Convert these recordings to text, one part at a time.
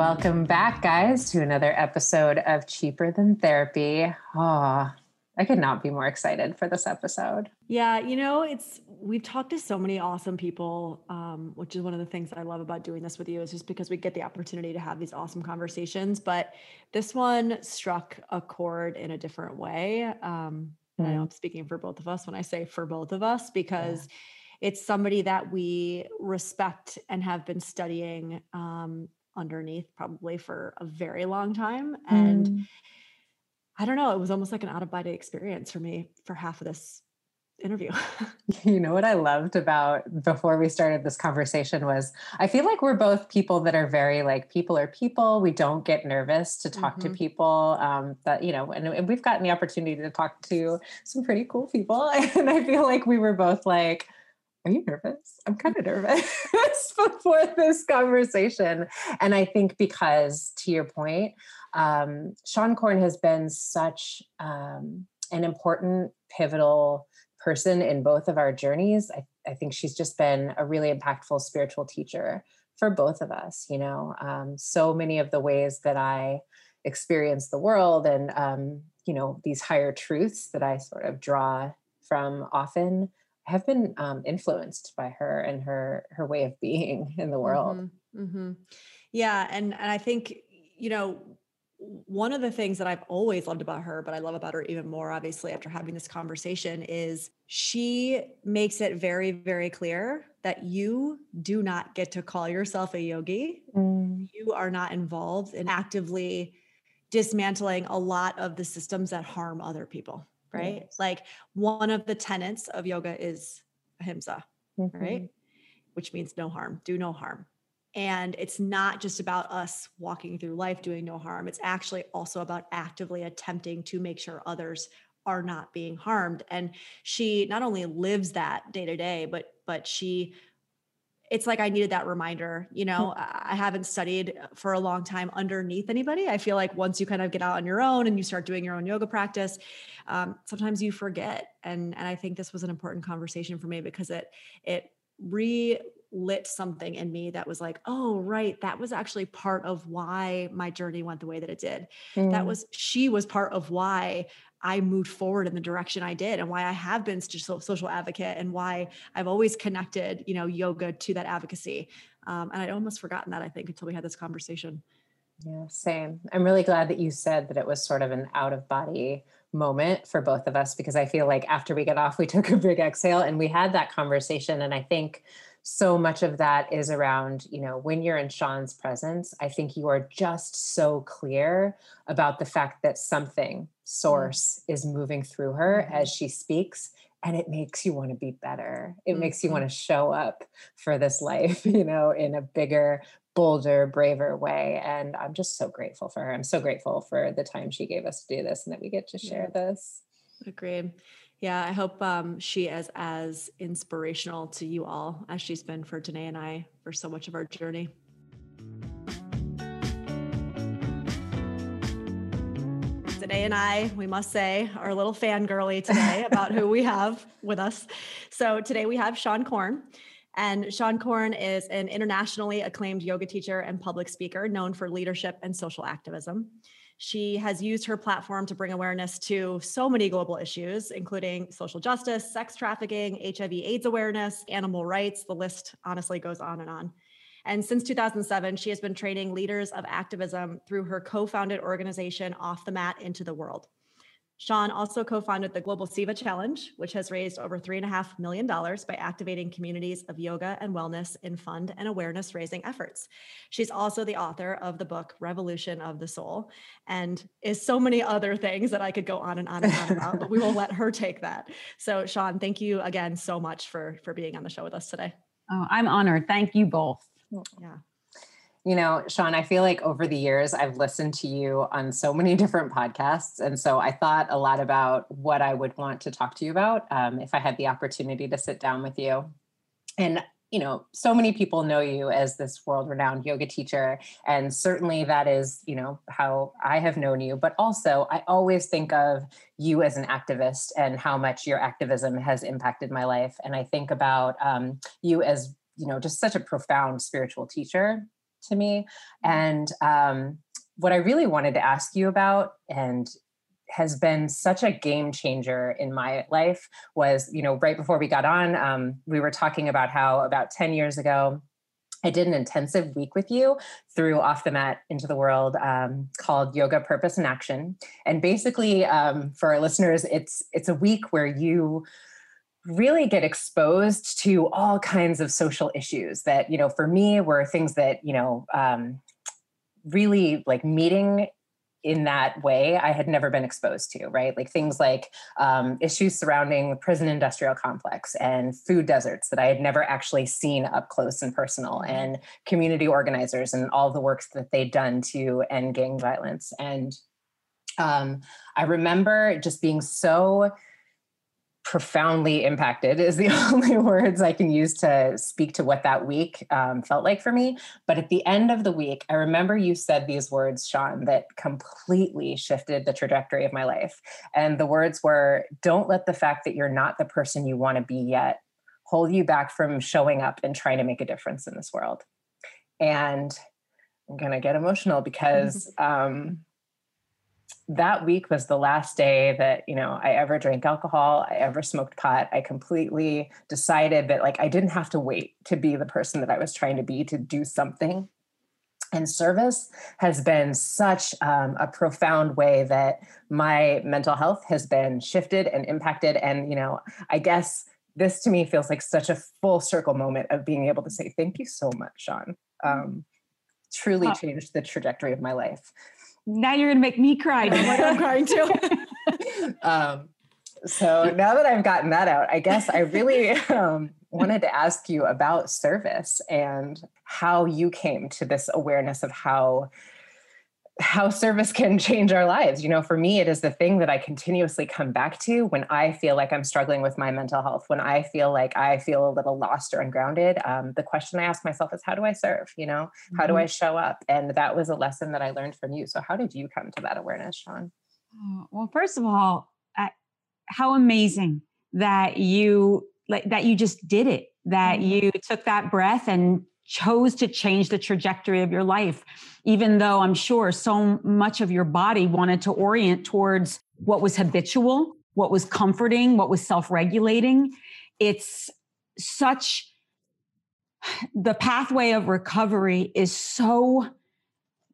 Welcome back, guys, to another episode of Cheaper Than Therapy. Oh, I could not be more excited for this episode. Yeah, you know, it's we've talked to so many awesome people, um, which is one of the things I love about doing this with you is just because we get the opportunity to have these awesome conversations. But this one struck a chord in a different way. Um, mm. I know I'm speaking for both of us when I say for both of us because. Yeah it's somebody that we respect and have been studying um, underneath probably for a very long time. And mm. I don't know, it was almost like an out of body experience for me for half of this interview. you know what I loved about before we started this conversation was I feel like we're both people that are very like people are people. We don't get nervous to talk mm-hmm. to people. Um, that you know, and, and we've gotten the opportunity to talk to some pretty cool people, and I feel like we were both like are you nervous? I'm kind of nervous before this conversation. And I think because, to your point, um, Seane Corn has been such um, an important, pivotal person in both of our journeys. I, I, think she's just been a really impactful spiritual teacher for both of us. You know, um, so many of the ways that I experience the world and, um, you know, these higher truths that I sort of draw from often have been um, influenced by her and her her way of being in the world. Mm-hmm, mm-hmm. Yeah, and and I think you know one of the things that I've always loved about her, but I love about her even more, obviously, after having this conversation, is she makes it very, very clear that you do not get to call yourself a yogi. Mm. You are not involved in actively dismantling a lot of the systems that harm other people right? Yes. Like one of the tenets of yoga is ahimsa, mm-hmm. right? Which means no harm, do no harm. And it's not just about us walking through life doing no harm. It's actually also about actively attempting to make sure others are not being harmed. And she not only lives that day to day, but but she it's like I needed that reminder. You know, I haven't studied for a long time underneath anybody. I feel like once you kind of get out on your own and you start doing your own yoga practice, um, sometimes you forget. And and I think this was an important conversation for me because it it relit something in me that was like, oh, right, that was actually part of why my journey went the way that it did. Mm. That was she was part of why I moved forward in the direction I did and why I have been such a social advocate and why I've always connected, you know, yoga to that advocacy. Um, and I'd almost forgotten that I think until we had this conversation. Yeah, same. I'm really glad that you said that it was sort of an out of body moment for both of us because I feel like after we get off, we took a big exhale and we had that conversation. And I think so much of that is around, you know, when you're in Seane's presence, I think you are just so clear about the fact that something, source, mm. is moving through her mm-hmm. as she speaks. And it makes you want to be better. It mm-hmm. makes you want to show up for this life, you know, in a bigger, bolder, braver way. And I'm just so grateful for her. I'm so grateful for the time she gave us to do this and that we get to share yeah. this. Agreed. Yeah, I hope um, she is as inspirational to you all as she's been for Danae and I for so much of our journey. Danae and I, we must say, are a little fangirly today about who we have with us. So today we have Seane Corn. And Seane Corn is an internationally acclaimed yoga teacher and public speaker known for leadership and social activism. She has used her platform to bring awareness to so many global issues, including social justice, sex trafficking, HIV AIDS awareness, animal rights. The list honestly goes on and on. And since 2007, she has been training leaders of activism through her co founded organization, Off the Mat into the World. Seane also co founded the Global Seva Challenge, which has raised over $3.5 million by activating communities of yoga and wellness in fund and awareness raising efforts. She's also the author of the book Revolution of the Soul and is so many other things that I could go on and on and on about, but we will let her take that. So, Seane, thank you again so much for, for being on the show with us today. Oh, I'm honored. Thank you both. Yeah. You know, Seane, I feel like over the years I've listened to you on so many different podcasts. And so I thought a lot about what I would want to talk to you about um, if I had the opportunity to sit down with you. And you know so many people know you as this world renowned yoga teacher and certainly that is you know how i have known you but also i always think of you as an activist and how much your activism has impacted my life and i think about um, you as you know just such a profound spiritual teacher to me mm-hmm. and um, what i really wanted to ask you about and has been such a game changer in my life was you know right before we got on um, we were talking about how about 10 years ago I did an intensive week with you through Off the Mat into the World um, called Yoga Purpose and Action. And basically, um, for our listeners, it's it's a week where you really get exposed to all kinds of social issues that you know for me were things that you know um, really like meeting in that way I had never been exposed to, right? Like things like um, issues surrounding the prison industrial complex and food deserts that I had never actually seen up close and personal, mm-hmm. and community organizers and all the works that they'd done to end gang violence. And um, I remember just being so profoundly impacted is the only words I can use to speak to what that week um, felt like for me. But at the end of the week, I remember you said these words, Seane, that completely shifted the trajectory of my life. And the words were Don't let the fact that you're not the person you want to be yet hold you back from showing up and trying to make a difference in this world. And I'm going to get emotional because. Um, that week was the last day that you know i ever drank alcohol i ever smoked pot. I completely decided that like i didn't have to wait to be the person that i was trying to be to do something. And service has been such um, a profound way that my mental health has been shifted and impacted. And you know i guess this to me feels like such a full circle moment of being able to say thank you so much Seane. Um, truly changed the trajectory of my life now you're gonna make me cry. I'm crying too. um, so now that I've gotten that out, I guess I really um, wanted to ask you about service and how you came to this awareness of how how service can change our lives. You know, for me, it is the thing that I continuously come back to when I feel like I'm struggling with my mental health, when I feel like I feel a little lost or ungrounded. Um, the question I ask myself is, how do I serve? You know, mm-hmm. how do I mm-hmm. show up? And that was a lesson that I learned from you. So, how did you come to that awareness, Seane? Oh, well, first of all, how amazing that you like that you just did it that mm-hmm. you took that breath and chose to change the trajectory of your life, even though I'm sure so much of your body wanted to orient towards what was habitual, what was comforting, what was self regulating. It's such the pathway of recovery is so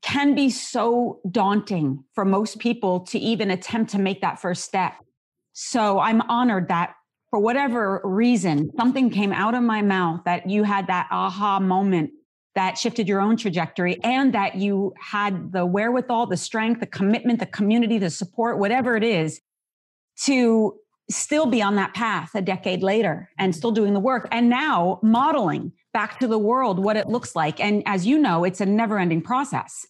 can be so daunting for most people to even attempt to make that first step. So I'm honored that for whatever reason, something came out of my mouth that you had that aha moment that shifted your own trajectory and that you had the wherewithal, the strength, the commitment, the community, the support, whatever it is, to still be on that path a decade later and still doing the work. And now modeling back to the world what it looks like. And as you know, it's a never ending process.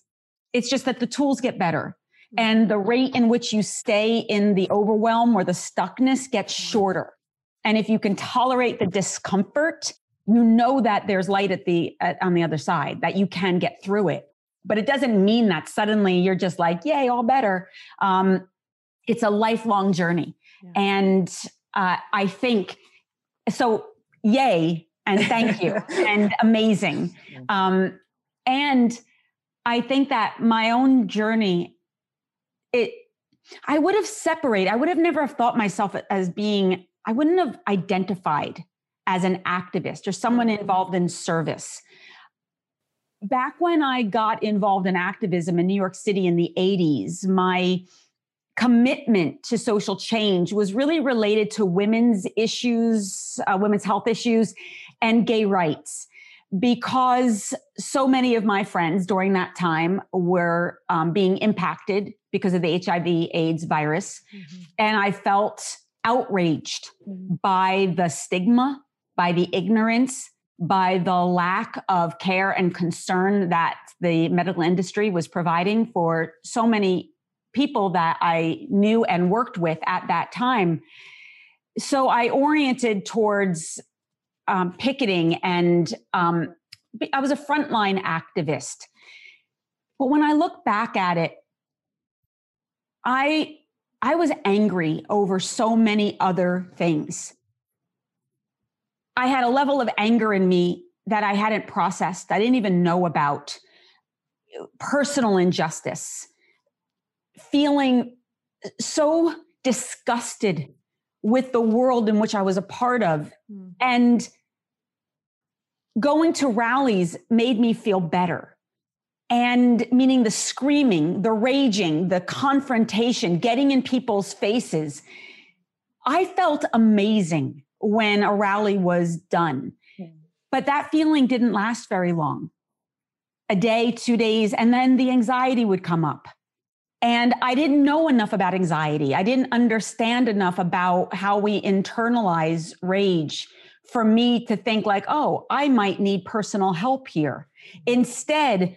It's just that the tools get better mm-hmm. and the rate in which you stay in the overwhelm or the stuckness gets mm-hmm. shorter. And if you can tolerate the discomfort, you know that there's light at the at, on the other side, that you can get through it. But it doesn't mean that suddenly you're just like, yay, all better. Um, it's a lifelong journey. Yeah. And uh, I think so, yay, and thank you, and amazing. Um, and I think that my own journey, it, I would have separated, I would have never have thought myself as being I wouldn't have identified as an activist or someone mm-hmm. involved in service. Back when I got involved in activism in New York City in the 80s, my commitment to social change was really related to women's issues, uh, women's health issues, and gay rights. Because so many of my friends during that time were um, being impacted because of the HIV AIDS virus. Mm-hmm. And I felt outraged mm-hmm. by the stigma, by the ignorance, by the lack of care and concern that the medical industry was providing for so many people that I knew and worked with at that time. So I oriented towards um, picketing and um, I was a frontline activist. But when I look back at it, I I was angry over so many other things. I had a level of anger in me that I hadn't processed. I didn't even know about personal injustice, feeling so disgusted with the world in which I was a part of. Mm. And going to rallies made me feel better. And meaning the screaming, the raging, the confrontation, getting in people's faces. I felt amazing when a rally was done. Hmm. But that feeling didn't last very long a day, two days, and then the anxiety would come up. And I didn't know enough about anxiety. I didn't understand enough about how we internalize rage for me to think, like, oh, I might need personal help here. Instead,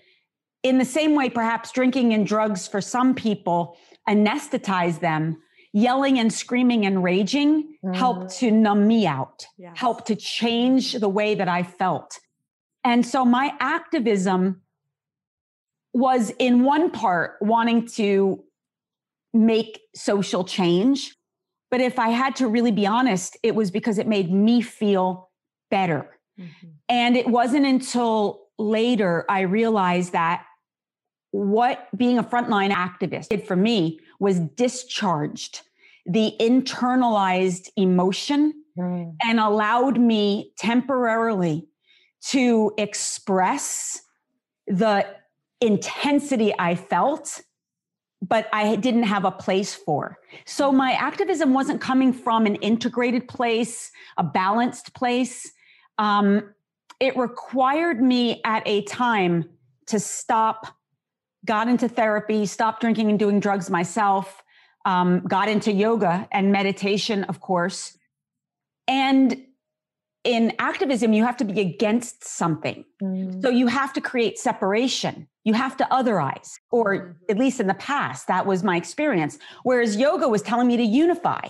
in the same way, perhaps drinking and drugs for some people anesthetize them yelling and screaming and raging mm. helped to numb me out, yes. helped to change the way that I felt. And so my activism was in one part wanting to make social change. But if I had to really be honest, it was because it made me feel better. Mm-hmm. And it wasn't until later I realized that what being a frontline activist did for me was discharged the internalized emotion mm. and allowed me temporarily to express the intensity I felt, but I didn't have a place for. So my activism wasn't coming from an integrated place, a balanced place. Um, it required me at a time to stop got into therapy, stopped drinking and doing drugs myself, um, got into yoga and meditation, of course. And in activism, you have to be against something. Mm. So you have to create separation. You have to otherize, or mm-hmm. at least in the past, that was my experience. Whereas yoga was telling me to unify.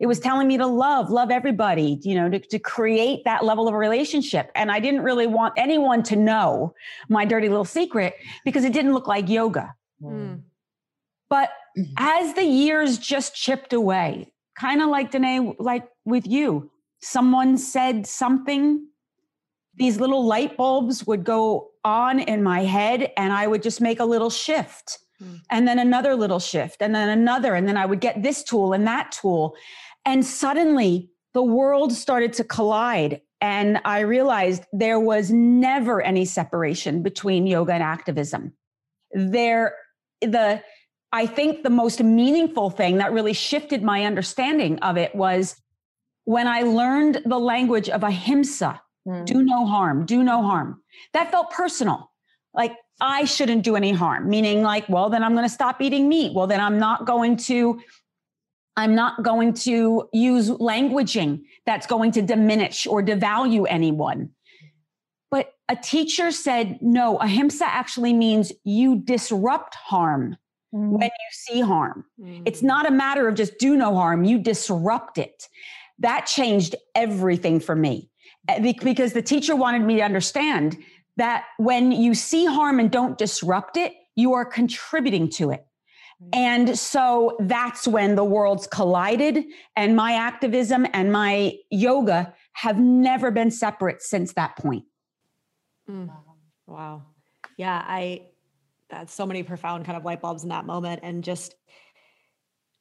It was telling me to love, love everybody, you know, to, to create that level of a relationship. And I didn't really want anyone to know my dirty little secret because it didn't look like yoga. Mm. But as the years just chipped away, kind of like Danae, like with you, someone said something, these little light bulbs would go on in my head, and I would just make a little shift. Mm. And then another little shift, and then another. And then I would get this tool and that tool. And suddenly the world started to collide. And I realized there was never any separation between yoga and activism. There, the, I think the most meaningful thing that really shifted my understanding of it was when I learned the language of ahimsa, mm. do no harm, do no harm. That felt personal. Like I shouldn't do any harm, meaning like, well, then I'm going to stop eating meat. Well, then I'm not going to I'm not going to use languaging that's going to diminish or devalue anyone. But a teacher said, no, ahimsa actually means you disrupt harm mm. when you see harm. Mm. It's not a matter of just do no harm, you disrupt it. That changed everything for me eh, because the teacher wanted me to understand that when you see harm and don't disrupt it, you are contributing to it. And so that's when the worlds collided, and my activism and my yoga have never been separate since that point. Mm. Wow. Yeah, I that's so many profound kind of light bulbs in that moment. And just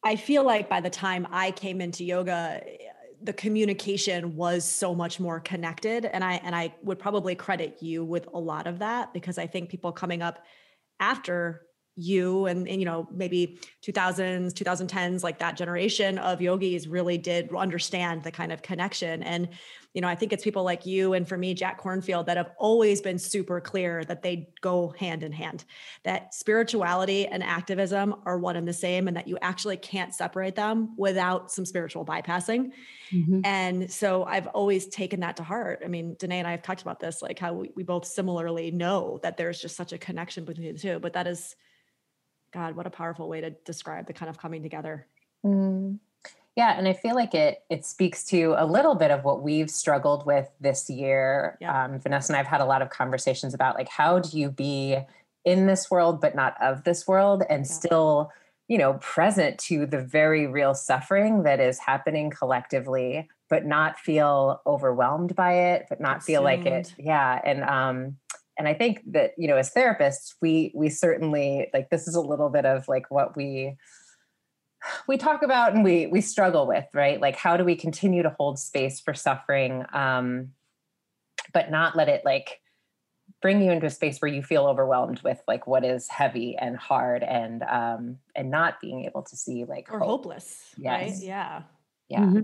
I feel like by the time I came into yoga, the communication was so much more connected. And I and I would probably credit you with a lot of that because I think people coming up after you and, and you know maybe 2000s 2010s like that generation of yogis really did understand the kind of connection. And you know i think it's people like you and for me Jack Kornfield that have always been super clear that they go hand in hand that spirituality and activism are one and the same and that you actually can't separate them without some spiritual bypassing. Mm-hmm. and so i've always taken that to heart. I mean danae and i have talked about this like how we, we both similarly know that there's just such a connection between the two but that is God, what a powerful way to describe the kind of coming together. Mm. Yeah, and I feel like it it speaks to a little bit of what we've struggled with this year. Yeah. Um, Vanessa and I've had a lot of conversations about like how do you be in this world but not of this world and yeah. still you know present to the very real suffering that is happening collectively but not feel overwhelmed by it but not feel like it yeah and um and i think that you know as therapists we we certainly like this is a little bit of like what we we talk about and we we struggle with right like how do we continue to hold space for suffering um but not let it like bring you into a space where you feel overwhelmed with like what is heavy and hard and um and not being able to see like or hope. hopeless yes. right yeah yeah mm-hmm.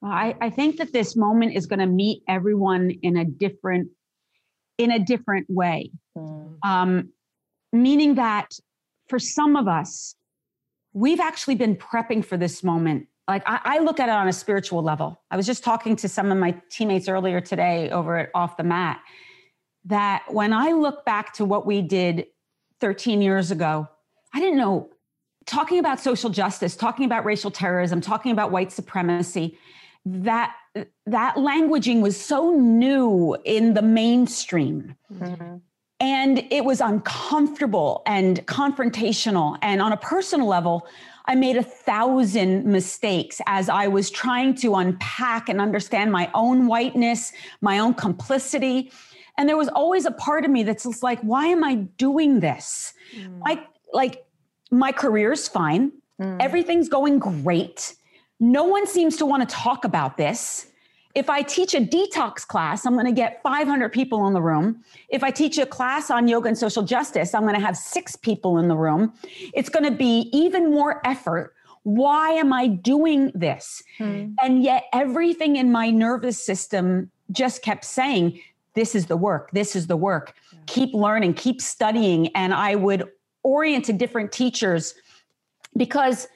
well, I, I think that this moment is going to meet everyone in a different in a different way. Mm. Um, meaning that for some of us, we've actually been prepping for this moment. Like I, I, look at it on a spiritual level. I was just talking to some of my teammates earlier today over at Off the Mat that when I look back to what we did 13 years ago, I didn't know talking about social justice, talking about racial terrorism, talking about white supremacy, that that languaging was so new in the mainstream. Mm-hmm. And it was uncomfortable and confrontational. And on a personal level, I made a thousand mistakes as I was trying to unpack and understand my own whiteness, my own complicity. And there was always a part of me that's just like, why am I doing this? Mm. Like, like my career's fine. Mm. Everything's going great. No one seems to want to talk about this. If I teach a detox class, I'm going to get 500 people in the room. If I teach a class on yoga and social justice, I'm going to have six people in the room. It's going to be even more effort. Why am I doing this? Hmm. And yet, everything in my nervous system just kept saying, This is the work. This is the work. Yeah. Keep learning, keep studying. And I would orient to different teachers because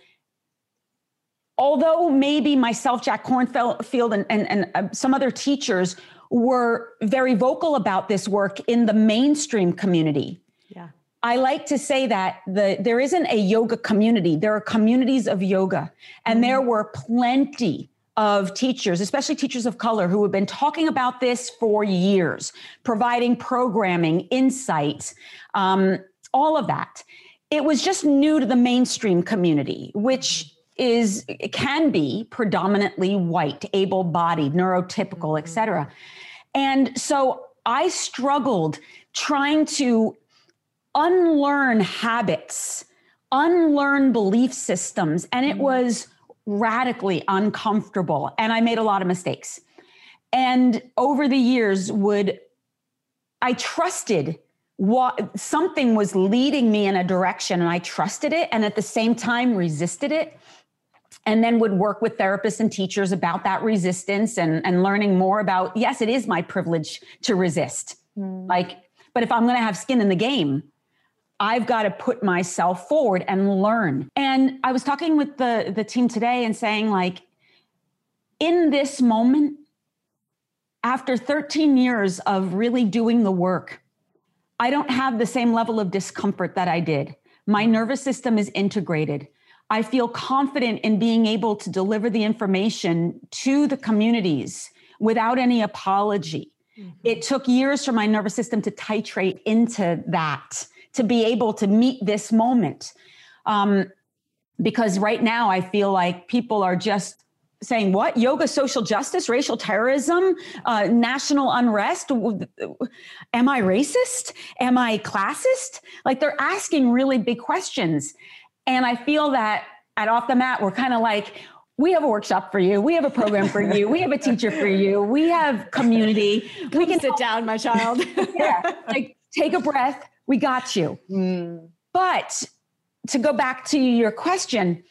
although maybe myself, Jack Kornfield, and, and, and uh, some other teachers were very vocal about this work in the mainstream community. Yeah. I like to say that the there isn't a yoga community. There are communities of yoga. And mm. there were plenty of teachers, especially teachers of color, who have been talking about this for years, providing programming, insight, um, all of that. It was just new to the mainstream community, which is can be predominantly white, able-bodied, neurotypical, et mm-hmm. cetera. And so I struggled trying to unlearn habits, unlearn belief systems, and it mm-hmm. was radically uncomfortable. And I made a lot of mistakes. And over the years, would I trusted what something was leading me in a direction and I trusted it and at the same time resisted it and then would work with therapists and teachers about that resistance and, and learning more about yes it is my privilege to resist. Mm. like but if i'm going to have skin in the game i've got to put myself forward and learn. And i was talking with the the team today and saying like in this moment after 13 years of really doing the work i don't have the same level of discomfort that i did. My nervous system is integrated I feel confident in being able to deliver the information to the communities without any apology. Mm-hmm. It took years for my nervous system to titrate into that, to be able to meet this moment. Um, because right now I feel like people are just saying, What? Yoga, social justice, racial terrorism, uh, national unrest? Am I racist? Am I classist? Like they're asking really big questions. And I feel that at Off the Mat, we're kind of like, we have a workshop for you. We have a program for you. We have a teacher for you. We have community. we can sit help. down, my child. yeah. Like take a breath. We got you. Mm. But to go back to your question,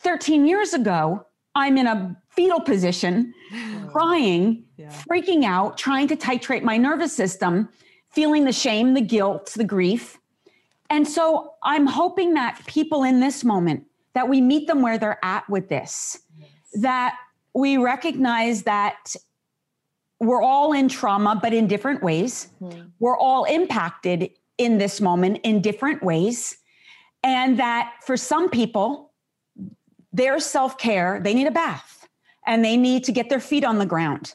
13 years ago, I'm in a fetal position, crying, yeah. freaking out, trying to titrate my nervous system, feeling the shame, the guilt, the grief. And so I'm hoping that people in this moment that we meet them where they're at with this, yes. that we recognize that we're all in trauma, but in different ways. Mm-hmm. We're all impacted in this moment in different ways. And that for some people, their self care, they need a bath and they need to get their feet on the ground.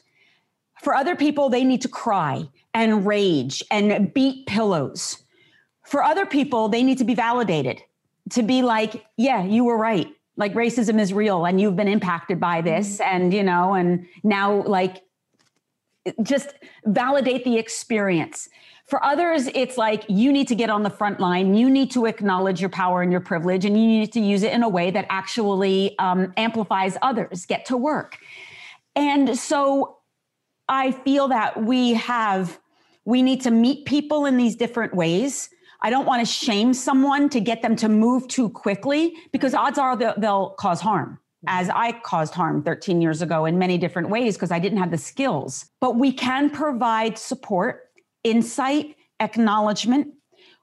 For other people, they need to cry and rage and beat pillows. For other people, they need to be validated to be like, yeah, you were right. Like racism is real and you've been impacted by this. Mm-hmm. And, you know, and now like just validate the experience. For others, it's like you need to get on the front line. You need to acknowledge your power and your privilege, and you need to use it in a way that actually um, amplifies others. Get to work. And so I feel that we have, we need to meet people in these different ways. I don't want to shame someone to get them to move too quickly because odds are they'll, they'll cause harm as I caused harm 13 years ago in many different ways because I didn't have the skills. But we can provide support, insight, acknowledgement.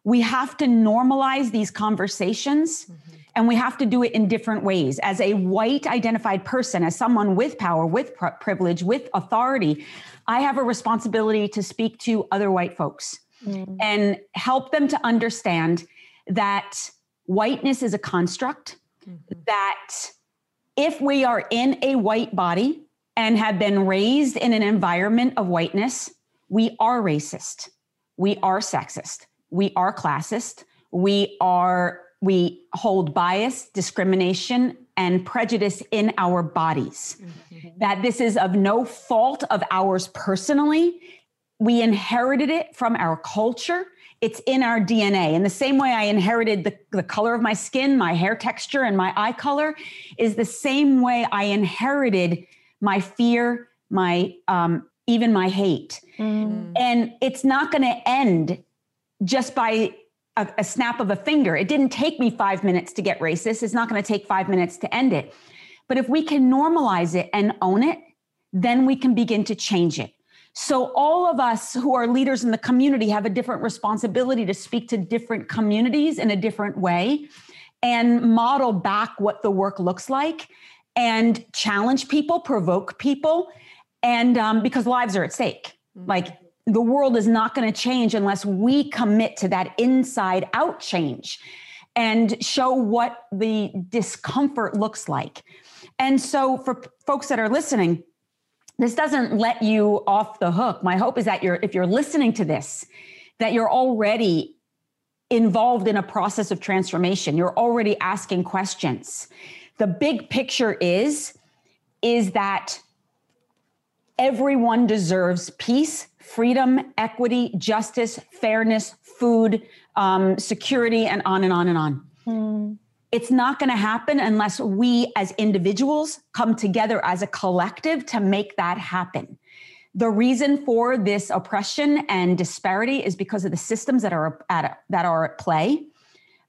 We have to normalize these conversations mm-hmm. and we have to do it in different ways. As a white identified person, as someone with power, with privilege, with authority, I have a responsibility to speak to other white folks mm. and help them to understand that whiteness is a construct, mm-hmm. that if we are in a white body and have been raised in an environment of whiteness, we are racist. We are sexist. We are classist. We are we hold bias, discrimination, and prejudice in our bodies. Mm-hmm. That this is of no fault of ours personally. We inherited it from our culture it's in our DNA. In the same way I inherited the, the color of my skin, my hair texture, and my eye color, is the same way I inherited my fear, my um, even my hate. Mm. And it's not going to end just by a, a, snap of a finger. It didn't take me five minutes to get racist. It's not going to take five minutes to end it. But if we can normalize it and own it, then we can begin to change it. So, all of us who are leaders in the community have a different responsibility to speak to different communities in a different way and model back what the work looks like and challenge people, provoke people, and um, because lives are at stake. Mm-hmm. Like, the world is not going to change unless we commit to that inside out change and show what the discomfort looks like. And so, for folks that are listening, this doesn't let you off the hook. My hope is that you're, if you're listening to this, that you're already involved in a process of transformation. You're already asking questions. The big picture is, is that everyone deserves peace, freedom, equity, justice, fairness, food, um, security, and on and on and on. Mm. It's not going to happen unless we as individuals come together as a collective to make that happen. The reason for this oppression and disparity is because of the systems that are at that are at play.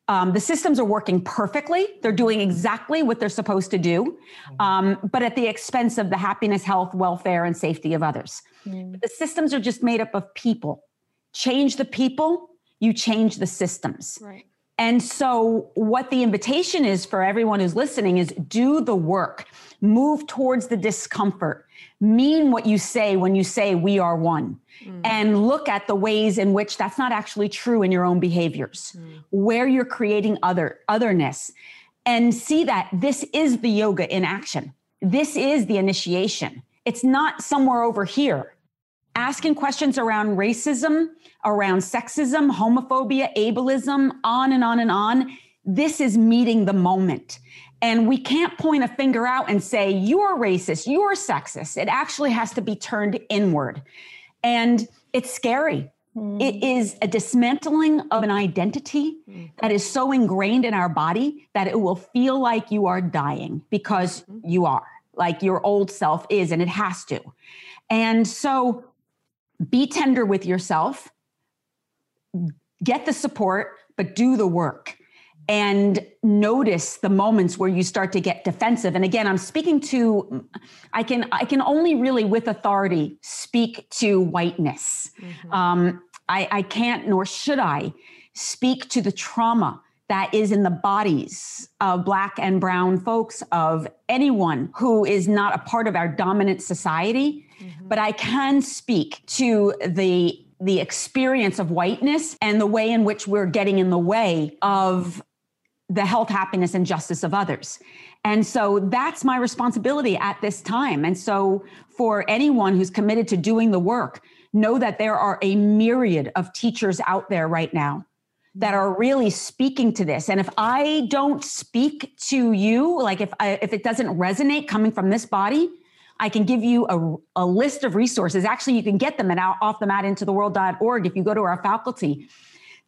Um, the systems are working perfectly. They're doing exactly what they're supposed to do, um, but at the expense of the happiness, health, welfare, and safety of others. Mm. The systems are just made up of people. Change the people, you change the systems. Right. And so, what the invitation is for everyone who's listening is do the work, move towards the discomfort, mean what you say when you say we are one, mm. and look at the ways in which that's not actually true in your own behaviors, mm. where you're creating other otherness, and see that this is the yoga in action. This is the initiation. It's not somewhere over here asking questions around racism, around sexism, homophobia, ableism, on and on and on. This is meeting the moment. And we can't point a finger out and say, you're racist, you're sexist. It actually has to be turned inward. And it's scary. Mm. It is a dismantling of an identity mm. that is so ingrained in our body that it will feel like you are dying because mm-hmm. you are, like your old self is, and it has to. And so be tender with yourself, get the support, but do the work and notice the moments where you start to get defensive and again i'm speaking to i can i can only really with authority speak to whiteness mm-hmm. um, I, I can't nor should i speak to the trauma that is in the bodies of black and brown folks of anyone who is not a part of our dominant society mm-hmm. but i can speak to the the experience of whiteness and the way in which we're getting in the way of the health, happiness, and justice of others. And so that's my responsibility at this time. And so for anyone who's committed to doing the work, know that there are a myriad of teachers out there right now that are really speaking to this. And if I don't speak to you, like if I, if it doesn't resonate coming from this body, I can give you a, a list of resources. Actually, you can get them at off the mat into the world.org if you go to our faculty.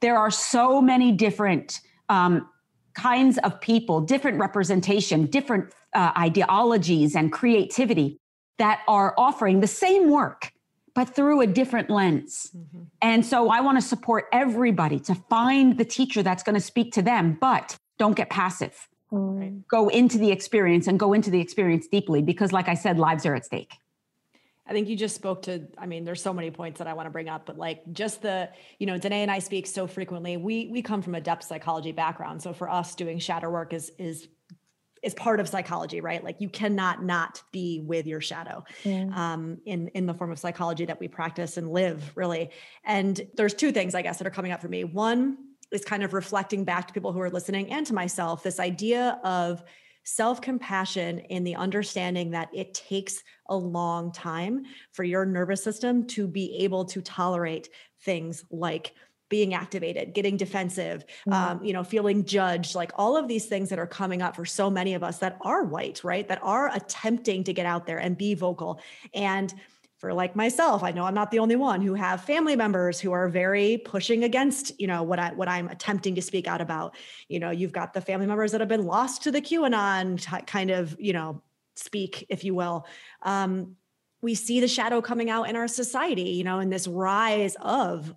There are so many different um, kinds of people, different representation, different uh, ideologies and creativity that are offering the same work, but through a different lens. Mm-hmm. And so I want to support everybody to find the teacher that's going to speak to them, but don't get passive. Mm. Go into the experience and go into the experience deeply because, like I said, lives are at stake. I think you just spoke to, I mean, there's so many points that I want to bring up, but like just the, you know, Danae and I speak so frequently. We we come from a depth psychology background. So for us doing shadow work is is is part of psychology, right? Like you cannot not be with your shadow yeah. um, in in the form of psychology that we practice and live, really. And there's two things, I guess, that are coming up for me. One is kind of reflecting back to people who are listening and to myself this idea of self compassion in the understanding that it takes a long time for your nervous system to be able to tolerate things like being activated getting defensive mm-hmm. um, you know feeling judged like all of these things that are coming up for so many of us that are white right? That are attempting to get out there and be vocal. And for like myself i know i'm not the only one who have family members who are very pushing against you know what i what i'm attempting to speak out about. You know you've got the family members that have been lost to the qanon t- kind of you know speak if you will. Um, we see the shadow coming out in our society you know in this rise of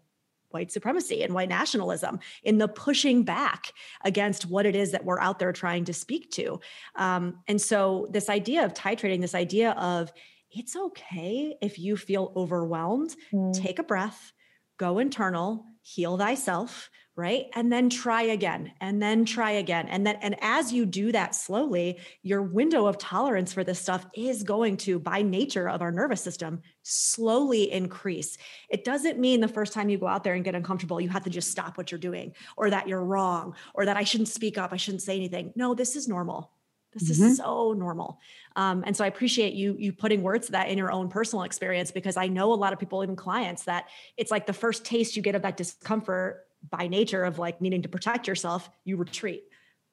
white supremacy and white nationalism in the pushing back against what it is that we're out there trying to speak to um, and so this idea of titrating this idea of it's okay if you feel overwhelmed. Mm. Take a breath, go internal, heal thyself, right? And then try again, and then try again. And then, and as you do that slowly, your window of tolerance for this stuff is going to, by nature of our nervous system, slowly increase. It doesn't mean the first time you go out there and get uncomfortable, you have to just stop what you're doing, or that you're wrong, or that I shouldn't speak up, I shouldn't say anything. No, this is normal. This mm-hmm. is so normal. Um, and so I appreciate you you putting words to that in your own personal experience because I know a lot of people, even clients, that it's like the first taste you get of that discomfort by nature of like needing to protect yourself, you retreat.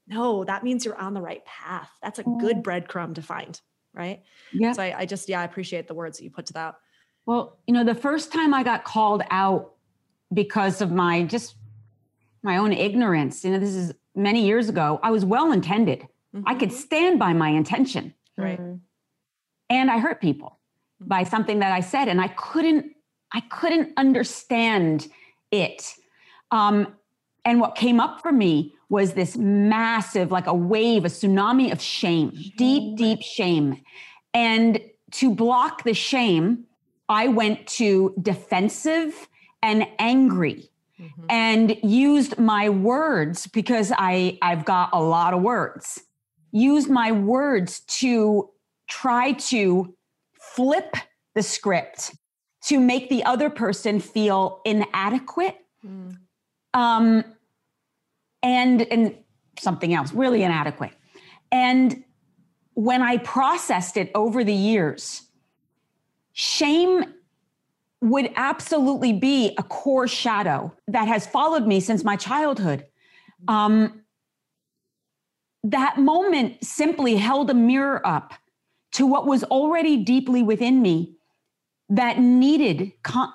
No, that means you're on the right path. That's a good mm. breadcrumb to find, right? Yeah. So I, I just yeah, I appreciate the words that you put to that. Well, you know, the first time I got called out because of my just my own ignorance, you know, this is many years ago, I was well intended Mm-hmm. I could mm-hmm. stand by my intention. Right. And I hurt people mm-hmm. by something that I said and I couldn't I couldn't understand it. Um, and what came up for me was this massive, like a wave, a tsunami of shame, shame, deep, deep shame. And to block the shame, I went to defensive and angry mm-hmm. and used my words because I, I've got a lot of words use my words to try to flip the script to make the other person feel inadequate mm. Um, and and something else really inadequate. And when i processed it over the years shame would absolutely be a core shadow that has followed me since my childhood. Um, that moment simply held a mirror up to what was already deeply within me that needed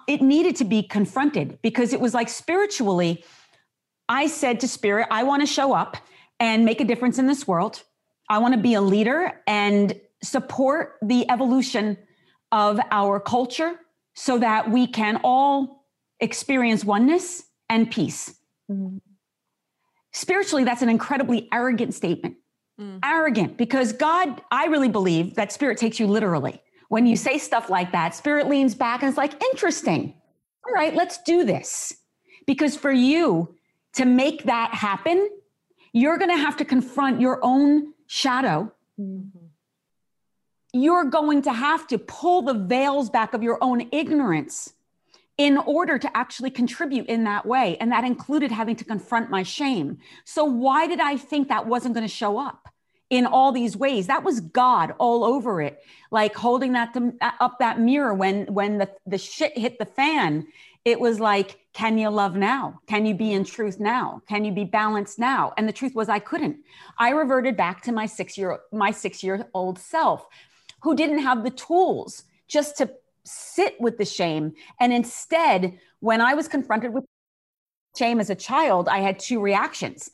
it needed to be confronted because it was like spiritually i said to spirit i want to show up and make a difference in this world i want to be a leader and support the evolution of our culture so that we can all experience oneness and peace mm-hmm. spiritually, that's an incredibly arrogant statement. Mm. Arrogant, because God, I really believe that spirit takes you literally. When you say stuff like that, spirit leans back and it's like, interesting. All right, let's do this. Because for you to make that happen, you're going to have to confront your own shadow. Mm-hmm. You're going to have to pull the veils back of your own ignorance in order to actually contribute in that way. And that included having to confront my shame. So, why did I think that wasn't going to show up in all these ways? That was God all over it, like holding that up that mirror when when the, the shit hit the fan. It was like, can you love now? Can you be in truth now? Can you be balanced now? And the truth was I couldn't. I reverted back to my six year my six year old self who didn't have the tools just to sit with the shame. And instead, when I was confronted with shame as a child, I had two reactions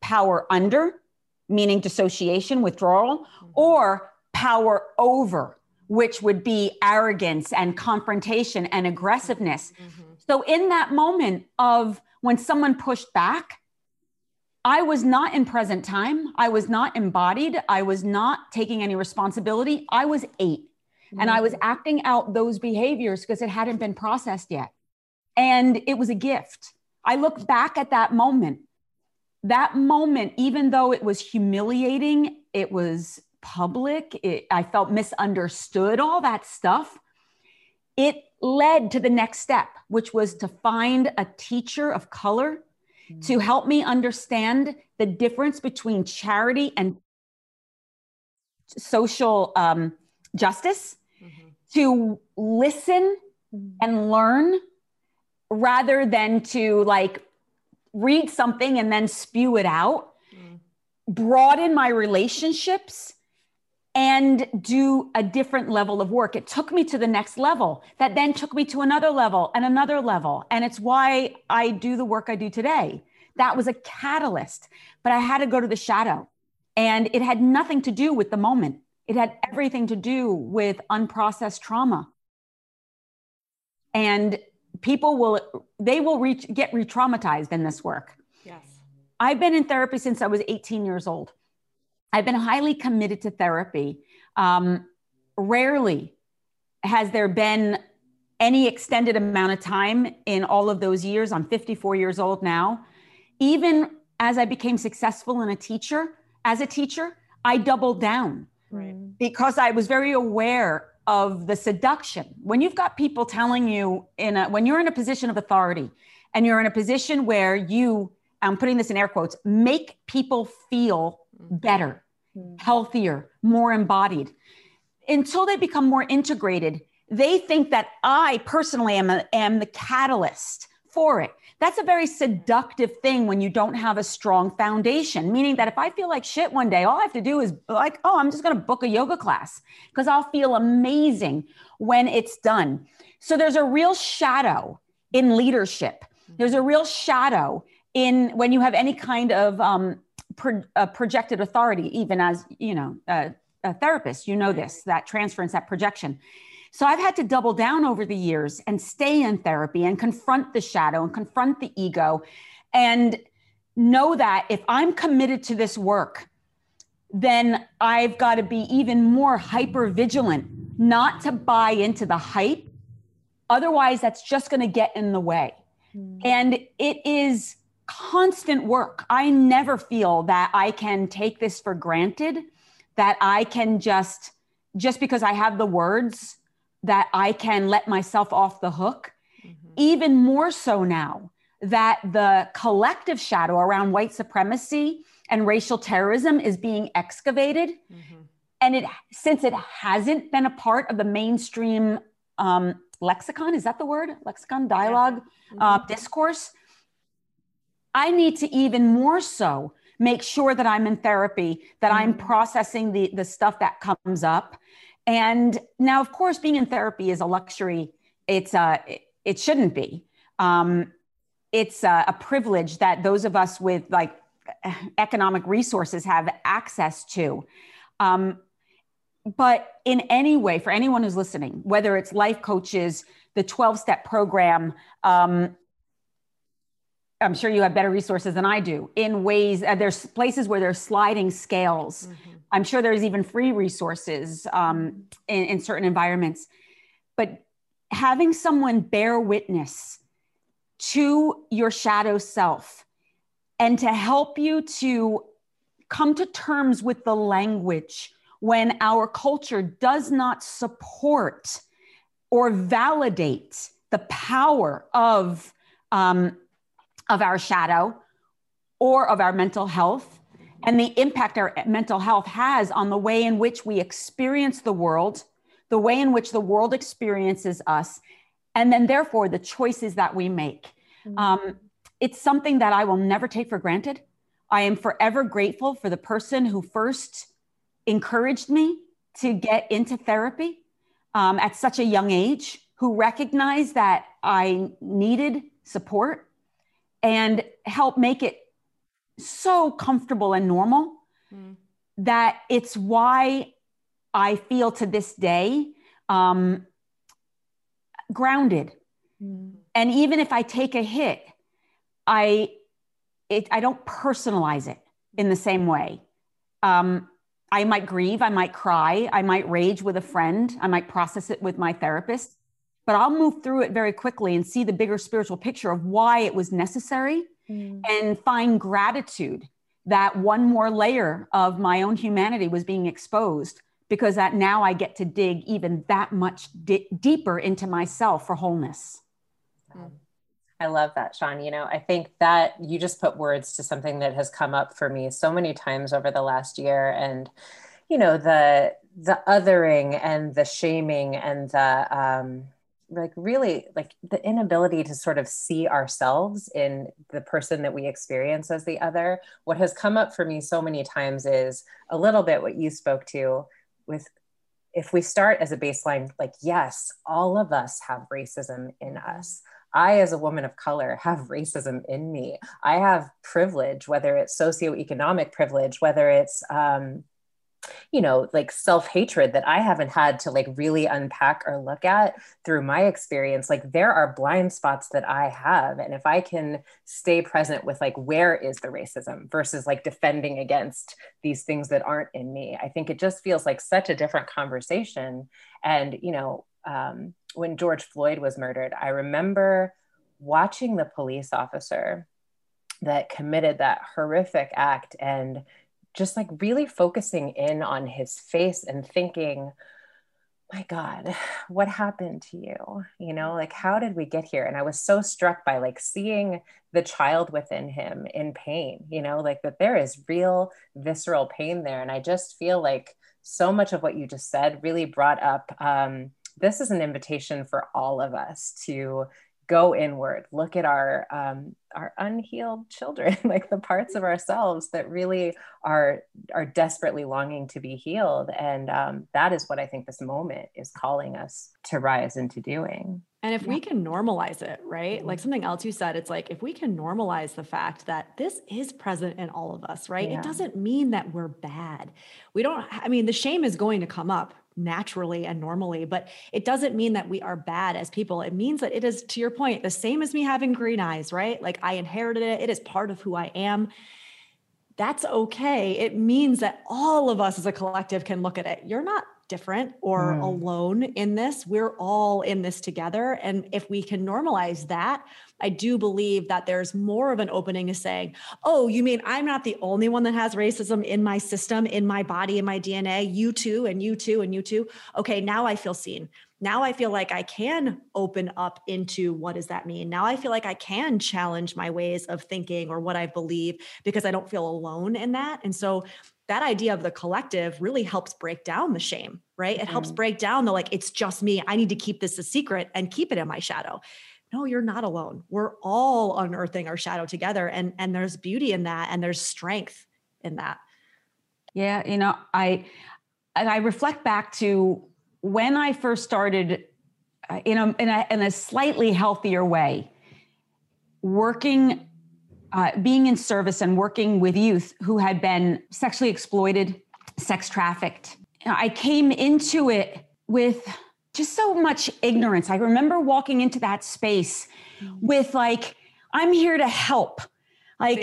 power under, meaning dissociation, withdrawal, mm-hmm. or power over, which would be arrogance and confrontation and aggressiveness. Mm-hmm. So, in that moment of when someone pushed back, I was not in present time. I was not embodied. I was not taking any responsibility. I was eight. And I was mm-hmm. acting out those behaviors because it hadn't been processed yet. And it was a gift. I look back at that moment. That moment, even though it was humiliating, it was public, it, I felt misunderstood, all that stuff. It led to the next step, which was to find a teacher of color mm-hmm. to help me understand the difference between charity and social um, justice to listen and learn rather than to like read something and then spew it out, mm. broaden my relationships and do a different level of work. It took me to the next level that then took me to another level and another level. And it's why I do the work I do today. That was a catalyst, but I had to go to the shadow and it had nothing to do with the moment. It had everything to do with unprocessed trauma. And people will, they will reach, get re traumatized in this work. Yes. I've been in therapy since I was 18 years old. I've been highly committed to therapy. Um, rarely has there been any extended amount of time in all of those years. I'm 54 years old now. Even as I became successful in a teacher, as a teacher, I doubled down right. because I was very aware of the seduction. When you've got people telling you in a when you're in a position of authority and you're in a position where you I'm putting this in air quotes, make people feel mm-hmm. better, mm-hmm. healthier, more embodied. Until they become more integrated, they think that I personally am, a, am the catalyst for it. That's a very seductive thing when you don't have a strong foundation, meaning that if I feel like shit one day, all I have to do is like, oh, I'm just going to book a yoga class because I'll feel amazing when it's done. So there's a real shadow in leadership. There's a real shadow in when you have any kind of um, pro- projected authority, even as, you know, a therapist, you know this, that transference, that projection. So I've had to double down over the years and stay in therapy and confront the shadow and confront the ego and know that if I'm committed to this work, then I've got to be even more hyper vigilant, not to buy into the hype. Otherwise, that's just going to get in the way. Mm. And it is constant work. I never feel that I can take this for granted, that I can just, just because I have the words, that I can let myself off the hook, mm-hmm. even more so now that the collective shadow around white supremacy and racial terrorism is being excavated. Mm-hmm. And it, since it hasn't been a part of the mainstream um, lexicon, is that the word? Lexicon, dialogue, yeah. uh, mm-hmm. discourse. I need to even more so make sure that I'm in therapy, that I'm mm-hmm. processing the, the stuff that comes up, and now, of course, being in therapy is a luxury. It's uh, it shouldn't be. Um, it's a, a privilege that those of us with like economic resources have access to. Um, but in any way, for anyone who's listening, whether it's life coaches, the 12 step program, um, I'm sure you have better resources than I do in ways. Uh, there's places where there's sliding scales. Mm-hmm. I'm sure there's even free resources um, in, in certain environments. But having someone bear witness to your shadow self and to help you to come to terms with the language when our culture does not support or validate the power of um, of our shadow or of our mental health and the impact our mental health has on the way in which we experience the world, the way in which the world experiences us, and then therefore the choices that we make. Mm-hmm. Um, it's something that I will never take for granted. I am forever grateful for the person who first encouraged me to get into therapy um, at such a young age, who recognized that I needed support and help make it so comfortable and normal mm. that it's why I feel to this day um, grounded. Mm. And even if I take a hit, I it, I don't personalize it in the same way. Um, I might grieve, I might cry, I might rage with a friend, I might process it with my therapist, but I'll move through it very quickly and see the bigger spiritual picture of why it was necessary mm. and find gratitude that one more layer of my own humanity was being exposed because that now I get to dig even that much di- deeper into myself for wholeness. Mm. I love that, Seane. You know, I think that you just put words to something that has come up for me so many times over the last year. And, you know, the the othering and the shaming and the um, like really like the inability to sort of see ourselves in the person that we experience as the other what has come up for me so many times is a little bit what you spoke to with if we start as a baseline like yes all of us have racism in us I, as a woman of color, have racism in me. I have privilege, whether it's socioeconomic privilege, whether it's um, you know like self-hatred that i haven't had to like really unpack or look at through my experience. Like there are blind spots that i have and if i can stay present with like where is the racism versus like defending against these things that aren't in me i think it just feels like such a different conversation. And you know um, when george floyd was murdered i remember watching the police officer that committed that horrific act and just like really focusing in on his face and thinking, my God, what happened to you? You know, like, how did we get here? And I was so struck by like seeing the child within him in pain, you know, like that there is real visceral pain there. And I just feel like so much of what you just said really brought up. Um, this is an invitation for all of us to go inward look at our um, our unhealed children like the parts of ourselves that really are are desperately longing to be healed and um, that is what i think this moment is calling us to rise into doing and if yeah. we can normalize it, right? Like mm-hmm. something else you said, it's like if we can normalize the fact that this is present in all of us, right? Yeah. It doesn't mean that we're bad. We don't, I mean, the shame is going to come up naturally and normally, but it doesn't mean that we are bad as people. It means that it is, to your point, the same as me having green eyes, right? Like I inherited it, it is part of who I am. That's okay. It means that all of us as a collective can look at it. You're not different or mm. alone in this. We're all in this together. And if we can normalize that, I do believe that there's more of an opening to saying, oh, you mean I'm not the only one that has racism in my system, in my body, in my DNA? You too, and you too, and you too. Okay, now I feel seen. Now I feel like I can open up into what does that mean? Now I feel like I can challenge my ways of thinking or what I believe because I don't feel alone in that. And so that idea of the collective really helps break down the shame, right? It helps mm-hmm. break down the like, it's just me. I need to keep this a secret and keep it in my shadow. No, you're not alone. We're all unearthing our shadow together. And, and there's beauty in that and there's strength in that. Yeah. You know, I, and I reflect back to when I first started uh, in a, in a, in a slightly healthier way, working uh, being in service and working with youth who had been sexually exploited, sex trafficked. I came into it with just so much ignorance. I remember walking into that space with like, I'm here to help. Like.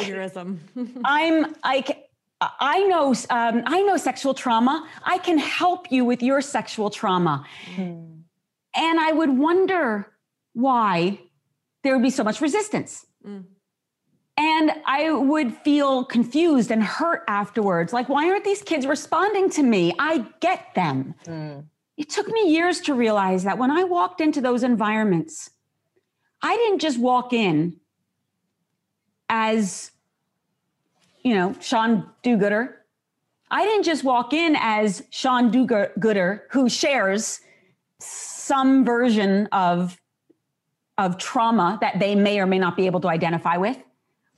I'm like I know um, I know sexual trauma. I can help you with your sexual trauma. Mm. And I would wonder why there would be so much resistance. Mm. And I would feel confused and hurt afterwards. Like, why aren't these kids responding to me? I get them. Mm. It took me years to realize that when I walked into those environments, I didn't just walk in as you know, Seane Do-Gooder. I didn't just walk in as Seane Do-Gooder who shares some version of, of trauma that they may or may not be able to identify with.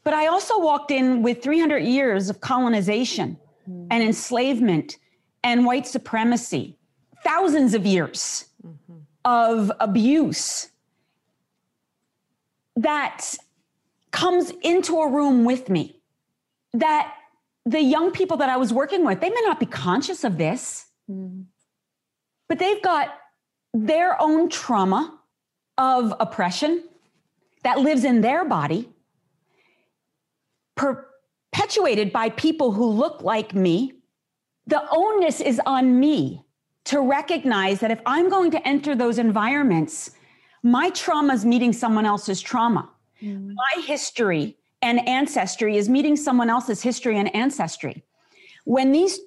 But I also walked in with 300 years of colonization mm-hmm. and enslavement and white supremacy, thousands of years mm-hmm. of abuse that comes into a room with me that the young people that I was working with, they may not be conscious of this, mm. but they've got their own trauma of oppression that lives in their body, perpetuated by people who look like me. The onus is on me to recognize that if I'm going to enter those environments, my trauma is meeting someone else's trauma. Mm. My history and ancestry is meeting someone else's history and ancestry. When these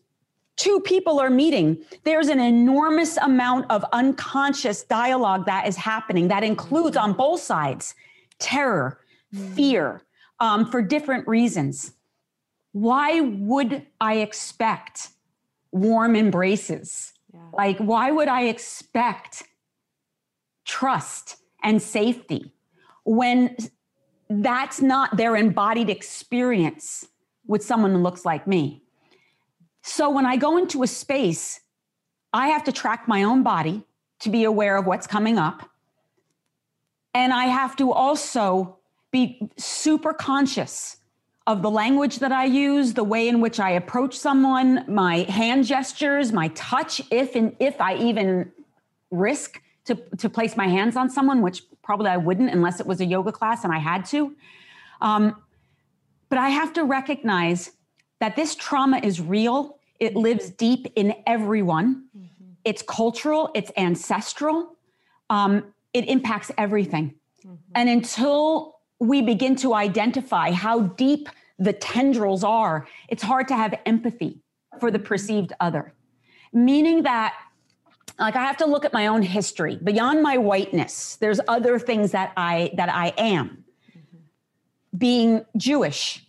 two people are meeting, there's an enormous amount of unconscious dialogue that is happening that includes on both sides terror, mm. fear, um, for different reasons. Why would I expect warm embraces? Yeah. Like, why would I expect trust and safety when that's not their embodied experience with someone who looks like me. So when I go into a space, I have to track my own body to be aware of what's coming up. And I have to also be super conscious of the language that I use, the way in which I approach someone, my hand gestures, my touch, if and if I even risk to, to place my hands on someone, which probably I wouldn't unless it was a yoga class and I had to. Um, but I have to recognize that this trauma is real. It lives deep in everyone. Mm-hmm. It's cultural, it's ancestral, um, it impacts everything. Mm-hmm. And until we begin to identify how deep the tendrils are, it's hard to have empathy for the perceived other. Meaning that like I have to look at my own history beyond my whiteness. There's other things that I that I am. Mm-hmm. Being Jewish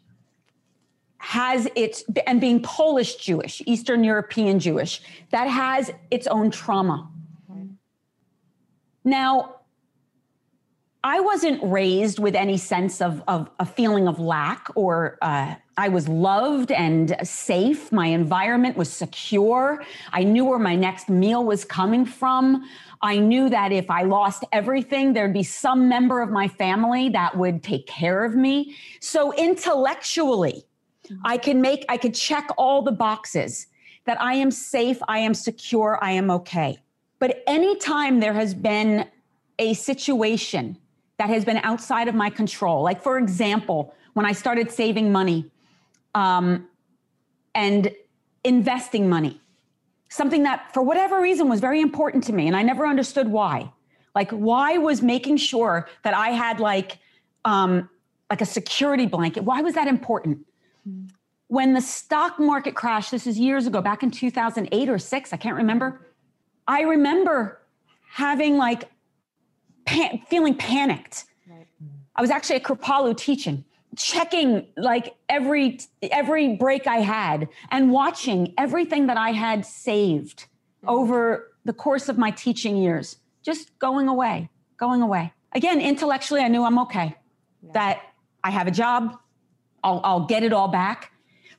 has its and being Polish Jewish, Eastern European Jewish, that has its own trauma. Mm-hmm. Now, I wasn't raised with any sense of, of a feeling of lack or uh, I was loved and safe. My environment was secure. I knew where my next meal was coming from. I knew that if I lost everything, there'd be some member of my family that would take care of me. So intellectually, I can make, I could check all the boxes that I am safe, I am secure, I am okay. But anytime there has been a situation that has been outside of my control. Like, for example, when I started saving money um, and investing money, something that for whatever reason was very important to me, and I never understood why. Like, why was making sure that I had like um, like a security blanket? Why was that important? Mm. When the stock market crashed, this is years ago, back in 2008 or six, I can't remember. I remember having like pan- feeling panicked. Right. I was actually at Kripalu teaching, checking like every every break I had and watching everything that I had saved mm-hmm. over the course of my teaching years just going away, going away. Again, intellectually, I knew I'm okay. Yeah. That I have a job, I'll, I'll get it all back.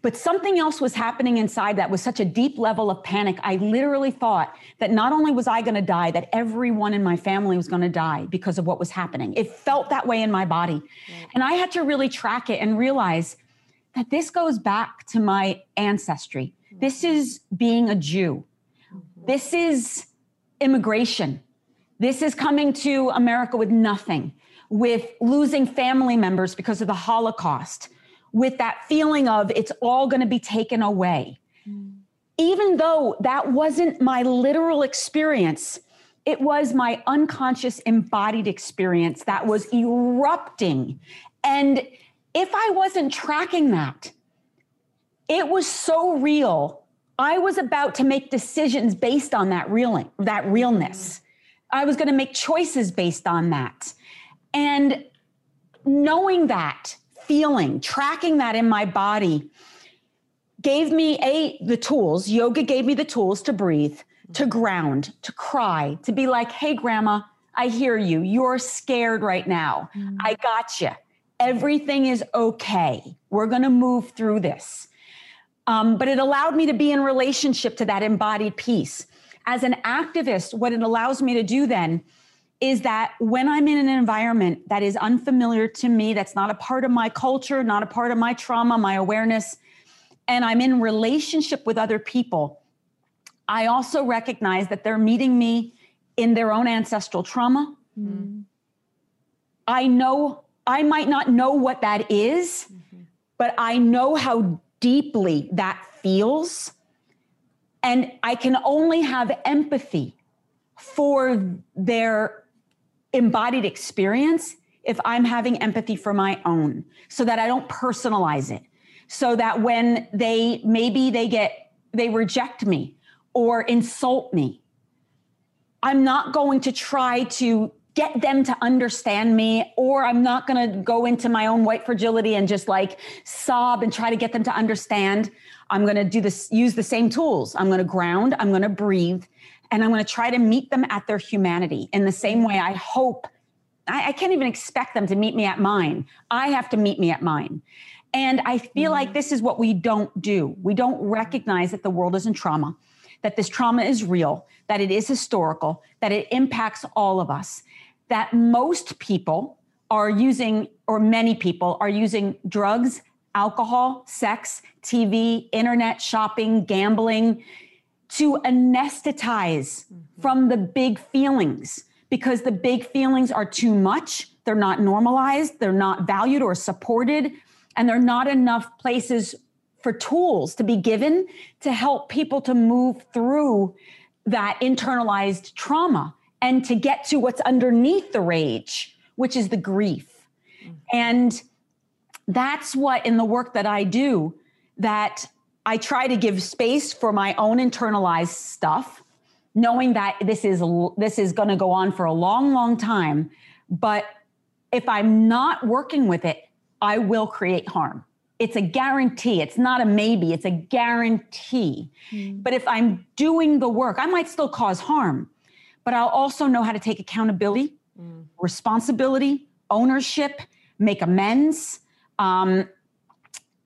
But something else was happening inside that was such a deep level of panic. I literally thought that not only was I going to die, that everyone in my family was going to die because of what was happening. It felt that way in my body. Right. And I had to really track it and realize that this goes back to my ancestry. This is being a Jew. Mm-hmm. This is immigration. This is coming to America with nothing, with losing family members because of the Holocaust, with that feeling of it's all going to be taken away. Mm. Even though that wasn't my literal experience, it was my unconscious embodied experience that was erupting. And if I wasn't tracking that, it was so real. I was about to make decisions based on that reeling, that realness. I was going to make choices based on that. And knowing that, feeling, tracking that in my body gave me a the tools. Yoga gave me the tools to breathe, to ground, to cry, to be like, "Hey grandma, I hear you. You're scared right now. Mm. I got you. Everything is okay. We're going to move through this." Um, but it allowed me to be in relationship to that embodied peace. As an activist, what it allows me to do then is that when I'm in an environment that is unfamiliar to me, that's not a part of my culture, not a part of my trauma, my awareness, and I'm in relationship with other people, I also recognize that they're meeting me in their own ancestral trauma. Mm-hmm. I know I might not know what that is, mm-hmm. but I know how deeply that feels. And I can only have empathy for their embodied experience if I'm having empathy for my own so that I don't personalize it. So that when they maybe they get, they reject me or insult me, I'm not going to try to get them to understand me, or I'm not going to go into my own white fragility and just like sob and try to get them to understand. I'm going to do this, use the same tools. I'm going to ground, I'm going to breathe, and I'm going to try to meet them at their humanity in the same way I hope. I, I can't even expect them to meet me at mine. I have to meet me at mine. And I feel mm like this is what we don't do. We don't recognize that the world is in trauma, that this trauma is real, that it is historical, that it impacts all of us that most people are using, or many people are using drugs, alcohol, sex, TV, internet, shopping, gambling to anesthetize mm-hmm. from the big feelings because the big feelings are too much. They're not normalized, they're not valued or supported, and there are not enough places for tools to be given to help people to move through that internalized trauma and to get to what's underneath the rage, which is the grief. Mm-hmm. And that's what in the work that I do that I try to give space for my own internalized stuff, knowing that this is this is going to go on for a long long time, but if I'm not working with it, I will create harm. It's a guarantee. It's not a maybe, it's a guarantee. Mm. But if I'm doing the work, I might still cause harm but I'll also know how to take accountability, mm. responsibility, ownership, make amends, um,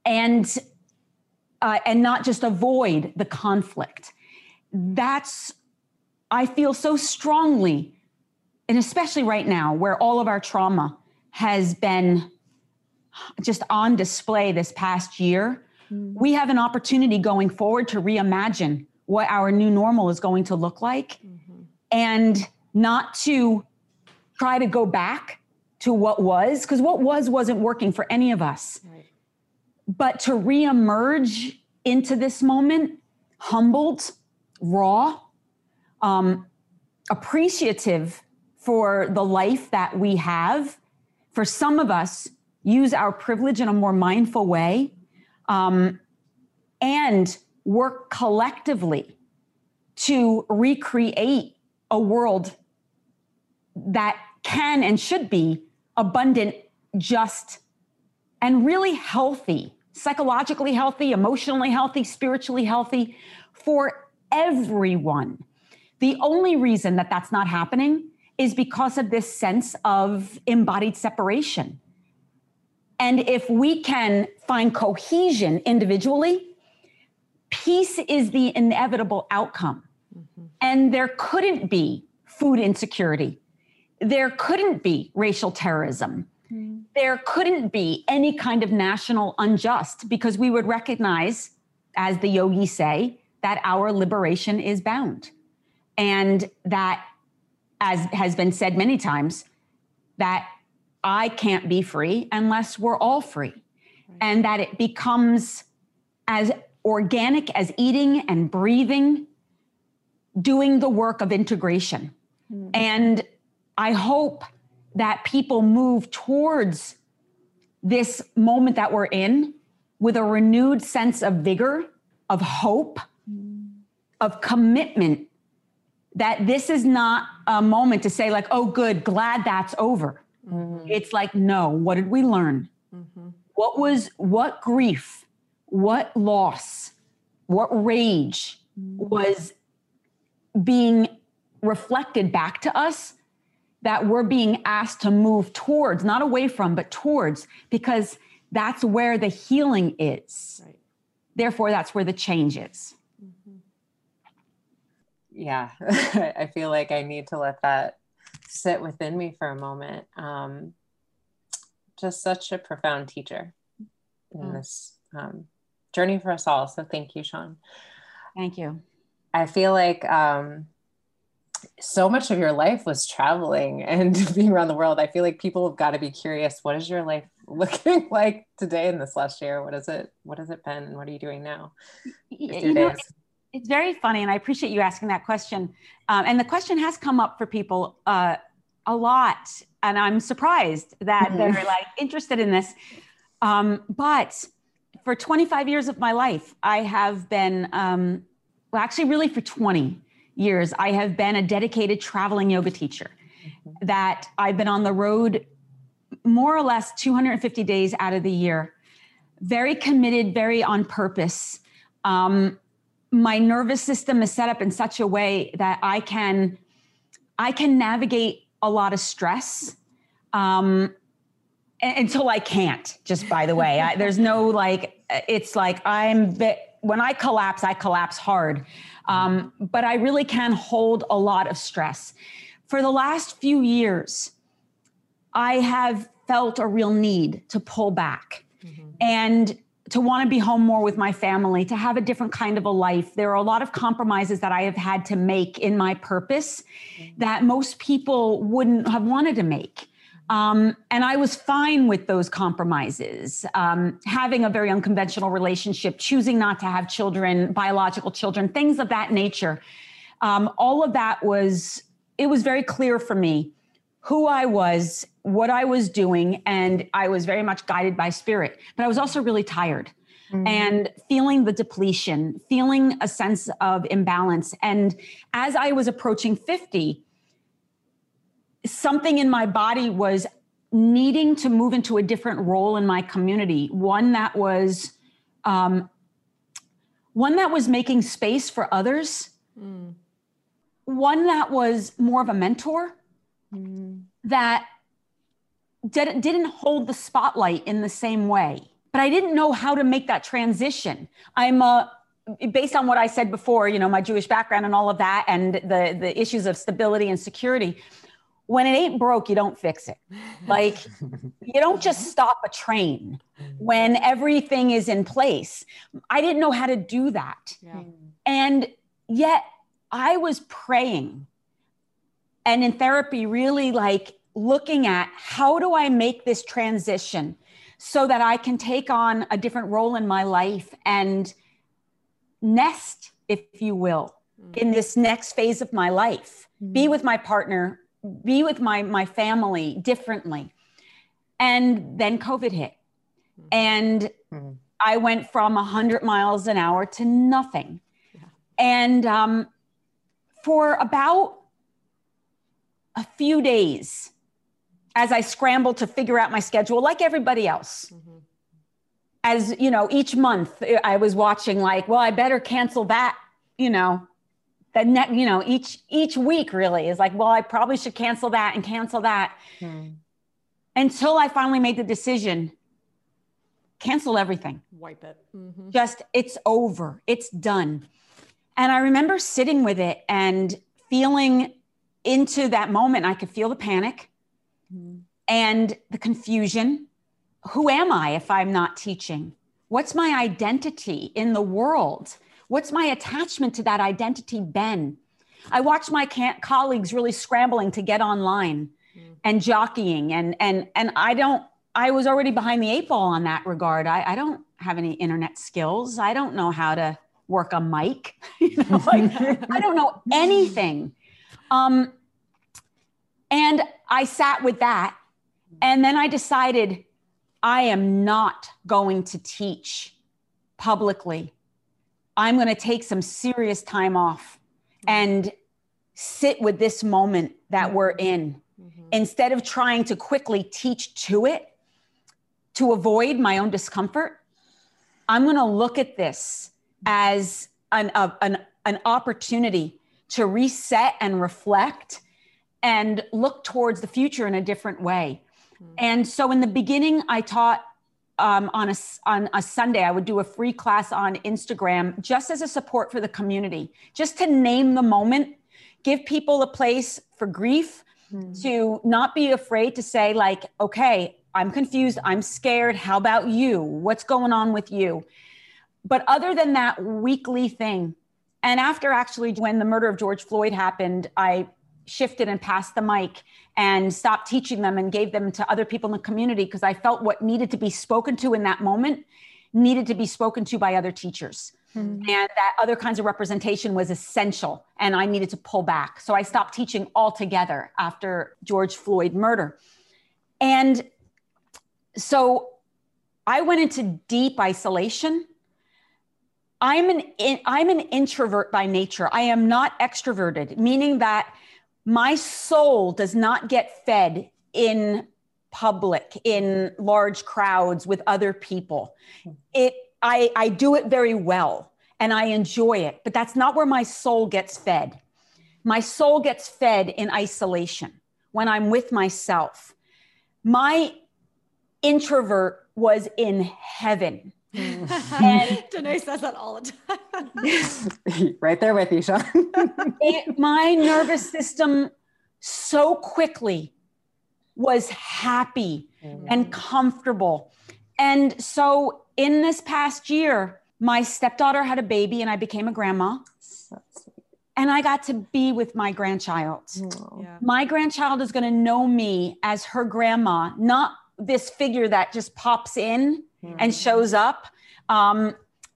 and uh, and not just avoid the conflict. That's I feel so strongly, and especially right now, where all of our trauma has been just on display this past year. Mm. We have an opportunity going forward to reimagine what our new normal is going to look like. Mm and not to try to go back to what was, because what was wasn't working for any of us. Right. But to reemerge into this moment, humbled, raw, um, appreciative for the life that we have. For some of us, use our privilege in a more mindful way um, and work collectively to recreate a world that can and should be abundant, just, and really healthy, psychologically healthy, emotionally healthy, spiritually healthy for everyone. The only reason that that's not happening is because of this sense of embodied separation. And if we can find cohesion individually, peace is the inevitable outcome. Mm-hmm. And there couldn't be food insecurity. There couldn't be racial terrorism. Mm-hmm. There couldn't be any kind of national unjust because we would recognize, as the yogis say, that our liberation is bound and that as has been said many times, that I can't be free unless we're all free. Right. And that it becomes as organic as eating and breathing, doing the work of integration. Mm-hmm. And I hope that people move towards this moment that we're in with a renewed sense of vigor, of hope, of commitment that this is not a moment to say, like, oh, good, glad that's over. Mm-hmm. It's like, no, what did we learn? Mm-hmm. What was, what grief, what loss, what rage mm-hmm. was being reflected back to us that we're being asked to move towards, not away from, but towards, because that's where the healing is. Right. Therefore, that's where the change is. Mm-hmm. Yeah, I feel like I need to let that sit within me for a moment. Um, just such a profound teacher in mm. this um, journey for us all. So thank you, Seane. Thank you. I feel like um, so much of your life was traveling and being around the world. I feel like people have got to be curious. What is your life looking like today in this last year? What is it? What has it been? And what are you doing now? You know, it's very funny, and I appreciate you asking that question. Um, and the question has come up for people uh, a lot, and I'm surprised that mm-hmm. they're like interested in this. Um, but for 25 years of my life, I have been, um, well, actually, really for 20 years, I have been a dedicated traveling yoga teacher. Mm-hmm. That I've been on the road more or less 250 days out of the year, very committed, very on purpose. Um, my nervous system is set up in such a way that I can I can navigate a lot of stress. Um, until I can't, just by the way. I, there's no like, it's like I'm, when I collapse, I collapse hard. Um, but I really can hold a lot of stress. For the last few years, I have felt a real need to pull back mm-hmm. and to want to be home more with my family, to have a different kind of a life. There are a lot of compromises that I have had to make in my purpose mm-hmm. that most people wouldn't have wanted to make. Um, and I was fine with those compromises. Um, having a very unconventional relationship, choosing not to have children, biological children, things of that nature. Um, all of that was, it was very clear for me who I was, what I was doing, and I was very much guided by spirit. But I was also really tired. Mm-hmm. and feeling the depletion, feeling a sense of imbalance. And as I was approaching 50, something in my body was needing to move into a different role in my community. One that was um, one that was making space for others. Mm. one that was more of a mentor. Mm. that did, didn't hold the spotlight in the same way. But i didn't know how to make that transition. I'm a based on what i said before you know my jewish background and all of that and the the issues of stability and security when it ain't broke, you don't fix it. Like you don't just stop a train when everything is in place. I didn't know how to do that. Yeah. And yet I was praying and in therapy, really like looking at how do I make this transition so that I can take on a different role in my life and nest, if you will, mm. in this next phase of my life. Be mm. with my partner be with my my family differently and then covid hit and mm-hmm. i went from 100 miles an hour to nothing yeah. and um, for about a few days as i scrambled to figure out my schedule like everybody else mm-hmm. as you know each month i was watching like well i better cancel that you know that net, you know, each each week really is like, well, I probably should cancel that and cancel that. Hmm. Until I finally made the decision, cancel everything. Wipe it. Mm-hmm. Just it's over. It's done. And I remember sitting with it and feeling into that moment. I could feel the panic mm-hmm. and the confusion. Who am I if I'm not teaching? What's my identity in the world? What's my attachment to that identity been? I watched my colleagues really scrambling to get online mm. and jockeying. And, and, and I don't, I was already behind the eight ball on that regard. I, I don't have any internet skills. I don't know how to work a mic. you know, like, I don't know anything. Um, and I sat with that. And then I decided I am not going to teach publicly. I'm going to take some serious time off and sit with this moment that we're in mm-hmm. instead of trying to quickly teach to it to avoid my own discomfort. I'm going to look at this as an, an, an opportunity to reset and reflect and look towards the future in a different way. Mm-hmm. And so in the beginning, I taught um, on a on a Sunday, I would do a free class on Instagram just as a support for the community, just to name the moment, give people a place for grief, mm. to not be afraid to say like, okay, I'm confused, I'm scared. How about you? What's going on with you? But other than that weekly thing, and after actually when the murder of George Floyd happened, I shifted and passed the mic and stopped teaching them and gave them to other people in the community because I felt what needed to be spoken to in that moment needed to be spoken to by other teachers. Mm-hmm. And that other kinds of representation was essential. And I needed to pull back. So I stopped teaching altogether after George Floyd murder. And so I went into deep isolation. I'm an I'm an introvert by nature. I am not extroverted, meaning that my soul does not get fed in public in large crowds with other people. It i i do it very well and i enjoy it but that's not where my soul gets fed. My soul gets fed in isolation when i'm with myself. My introvert was in heaven and Danae says that all the time. right there with you, Seane. it, my nervous system so quickly was happy mm-hmm. and comfortable. And so in this past year, my stepdaughter had a baby and I became a grandma. And I got to be with my grandchild. Yeah. My grandchild is going to know me as her grandma, not this figure that just pops in mm-hmm. and shows up, um,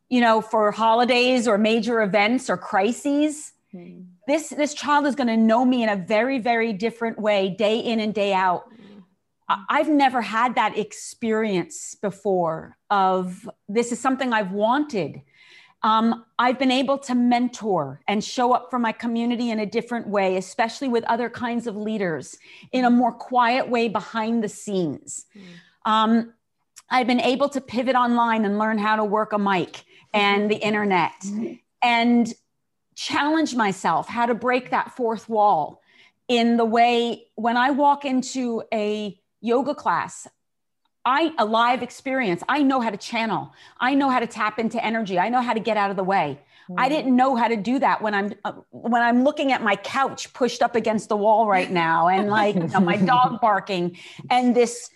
you know, for holidays or major events or crises. Mm-hmm. This this child is going to know me in a very very different way, day in and day out. Mm-hmm. I've never had that experience before. Of this is something I've wanted. Um, I've been able to mentor and show up for my community in a different way, especially with other kinds of leaders in a more quiet way behind the scenes. Mm. Um, I've been able to pivot online and learn how to work a mic and the internet and challenge myself how to break that fourth wall in the way when I walk into a yoga class, I a live experience. I know how to channel. I know how to tap into energy. I know how to get out of the way. Mm-hmm. I didn't know how to do that when I'm uh, when I'm looking at my couch pushed up against the wall right now and like you know, my dog barking and this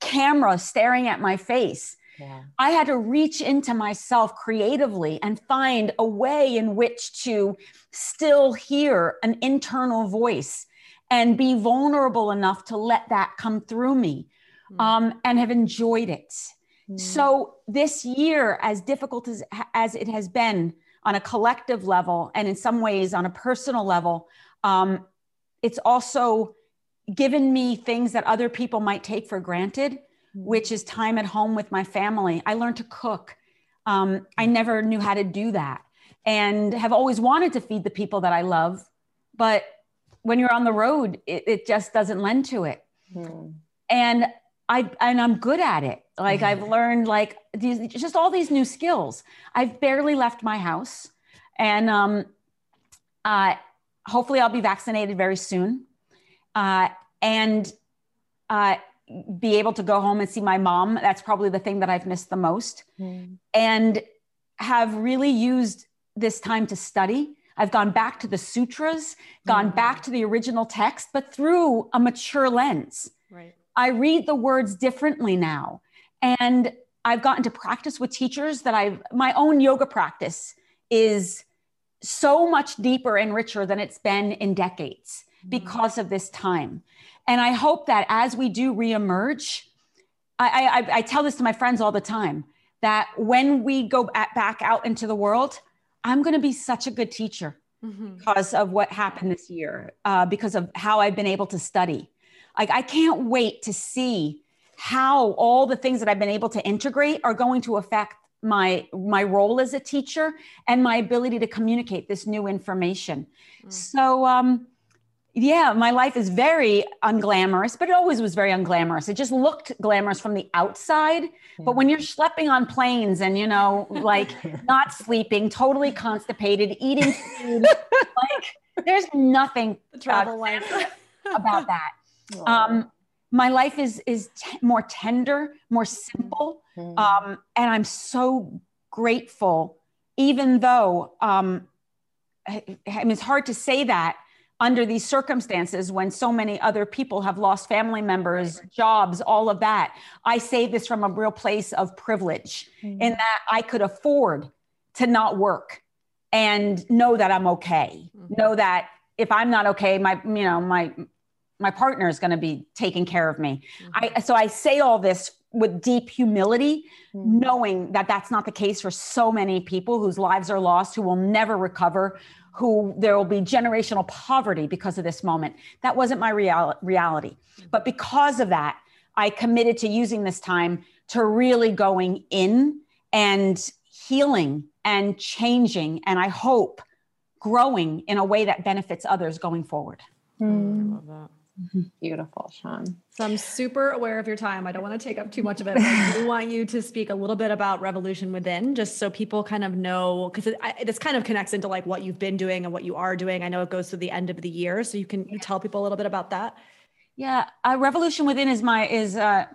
camera staring at my face. Yeah. I had to reach into myself creatively and find a way in which to still hear an internal voice and be vulnerable enough to let that come through me mm. um, and have enjoyed it. Mm. So, this year, as difficult as, as it has been on a collective level and in some ways on a personal level, um, it's also given me things that other people might take for granted, mm-hmm. which is time at home with my family. I learned to cook. Um, I never knew how to do that and have always wanted to feed the people that I love. But when you're on the road, it, it just doesn't lend to it. Mm-hmm. And I and I'm good at it. Like mm-hmm. I've learned like these just all these new skills. I've barely left my house, and um, uh, hopefully I'll be vaccinated very soon uh, and uh, be able to go home and see my mom. That's probably the thing that I've missed the most. Mm. And have really used this time to study. I've gone back to the sutras, gone mm. back to the original text, but through a mature lens. Right. I read the words differently now. And I've gotten to practice with teachers that I've, my own yoga practice is so much deeper and richer than it's been in decades. Because of this time. And I hope that as we do reemerge, I, I, I tell this to my friends all the time that when we go back out into the world, I'm going to be such a good teacher mm-hmm. because of what happened this year, uh, because of how I've been able to study. Like, I can't wait to see how all the things that I've been able to integrate are going to affect my my role as a teacher and my ability to communicate this new information. Mm. So um, yeah, my life is very unglamorous, but it always was very unglamorous. It just looked glamorous from the outside. Yeah. But when you're schlepping on planes and, you know, like not sleeping, totally constipated, eating food, like there's nothing the travel life about that. Um, my life is is t- more tender, more simple, mm-hmm. um, and I'm so grateful. Even though um, I, I mean, it's hard to say that under these circumstances when so many other people have lost family members, jobs, all of that. I say this from a real place of privilege mm-hmm. in that I could afford to not work and know that I'm okay. Mm-hmm. Know that if I'm not okay, my you know, my my partner is going to be taking care of me. Mm-hmm. I so I say all this with deep humility, mm-hmm. knowing that that's not the case for so many people whose lives are lost, who will never recover, who there will be generational poverty because of this moment. That wasn't my real, reality. But because of that, I committed to using this time to really going in and healing and changing, and I hope growing in a way that benefits others going forward. Mm. I love that. Mm-hmm. Beautiful, Seane. So I'm super aware of your time. I don't want to take up too much of it. I want you to speak a little bit about Revolution Within, just so people kind of know, because it, this kind of connects into like what you've been doing and what you are doing. I know it goes to the end of the year, so you can you tell people a little bit about that. Yeah, uh, Revolution Within is my is uh,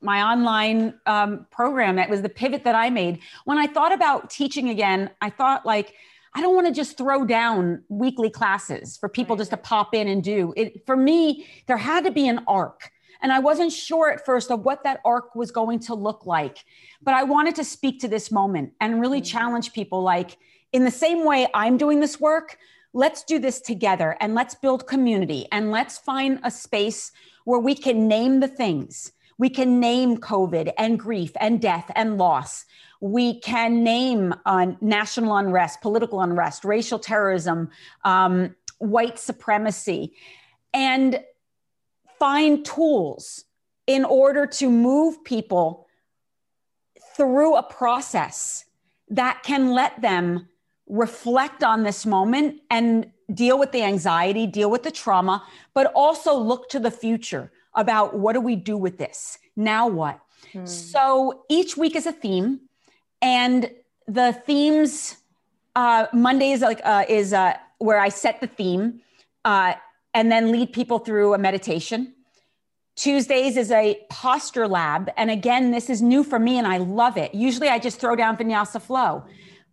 my online um, program. That was the pivot that I made when I thought about teaching again. I thought like I don't want to just throw down weekly classes for people right. just to pop in and do it. For me, there had to be an arc. And I wasn't sure at first of what that arc was going to look like. But I wanted to speak to this moment and really mm-hmm. challenge people like, in the same way I'm doing this work, let's do this together and let's build community and let's find a space where we can name the things. We can name COVID and grief and death and loss we can name uh, national unrest, political unrest, racial terrorism, um, white supremacy, and find tools in order to move people through a process that can let them reflect on this moment and deal with the anxiety, deal with the trauma, but also look to the future about what do we do with this? Now what? Hmm. So each week is a theme and the themes uh, Monday is like uh, is uh, where I set the theme uh, and then lead people through a meditation. Tuesdays is a posture lab, and again, this is new for me, and I love it. Usually, I just throw down vinyasa flow.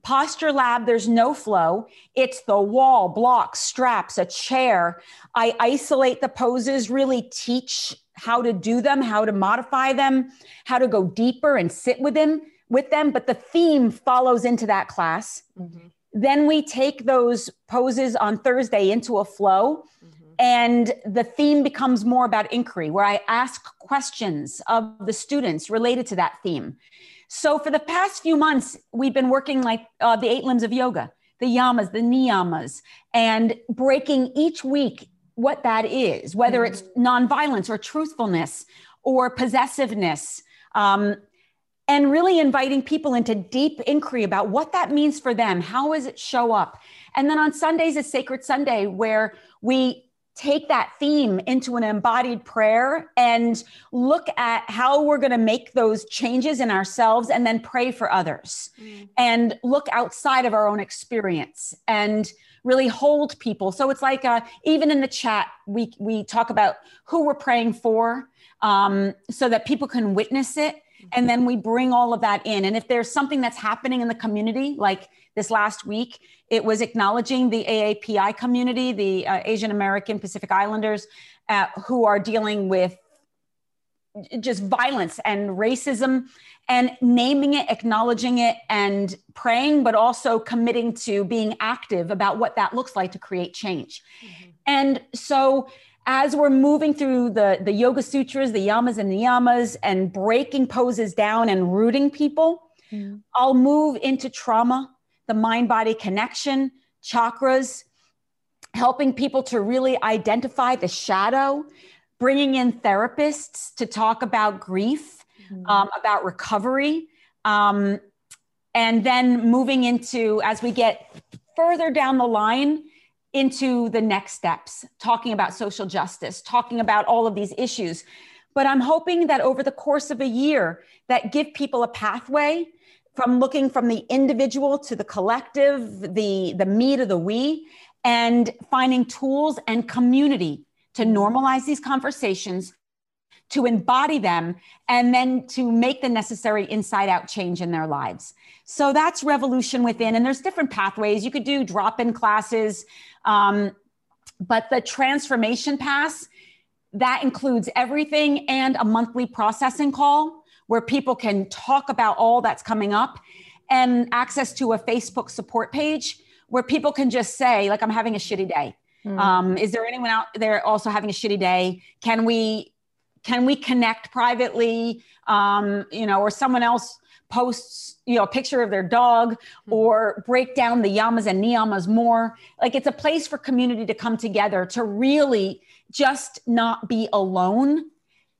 Posture lab, there's no flow. It's the wall, blocks, straps, a chair. I isolate the poses, really teach how to do them, how to modify them, how to go deeper and sit with them with them, but the theme follows into that class. Mm-hmm. Then we take those poses on Thursday into a flow. Mm-hmm. And the theme becomes more about inquiry, where I ask questions of the students related to that theme. So, for the past few months, we've been working like uh, the eight limbs of yoga, the yamas, the niyamas, and breaking each week what that is, whether mm-hmm. it's nonviolence or truthfulness or possessiveness, um, and really inviting people into deep inquiry about what that means for them. How does it show up? And then on Sundays is Sacred Sunday, where we take that theme into an embodied prayer and look at how we're going to make those changes in ourselves and then pray for others mm. and look outside of our own experience and really hold people so it's like uh, even in the chat we we talk about who we're praying for um, so that people can witness it and then we bring all of that in. And if there's something that's happening in the community, like this last week, it was acknowledging the AAPI community, the uh, Asian American Pacific Islanders, uh, who are dealing with just violence and racism and naming it, acknowledging it, and praying, but also committing to being active about what that looks like to create change. Mm-hmm. And so, as we're moving through the, the Yoga Sutras, the Yamas and Niyamas, and breaking poses down and rooting people, mm-hmm. I'll move into trauma, the mind body connection, chakras, helping people to really identify the shadow, bringing in therapists to talk about grief, mm-hmm. um, about recovery, um, and then moving into, as we get further down the line, into the next steps, talking about social justice, talking about all of these issues. But I'm hoping that over the course of a year, that give people a pathway from looking from the individual to the collective, the, the me to the we, and finding tools and community to normalize these conversations, to embody them, and then to make the necessary inside out change in their lives. So that's revolution within. And there's different pathways. You could do drop in classes, um, but the transformation pass, that includes everything and a monthly processing call where people can talk about all that's coming up and access to a Facebook support page where people can just say, like, I'm having a shitty day. Mm. Um, is there anyone out there also having a shitty day? Can we can we connect privately? Um, you know, or someone else posts you know a picture of their dog mm. or break down the yamas and niyamas more like it's a place for community to come together to really just not be alone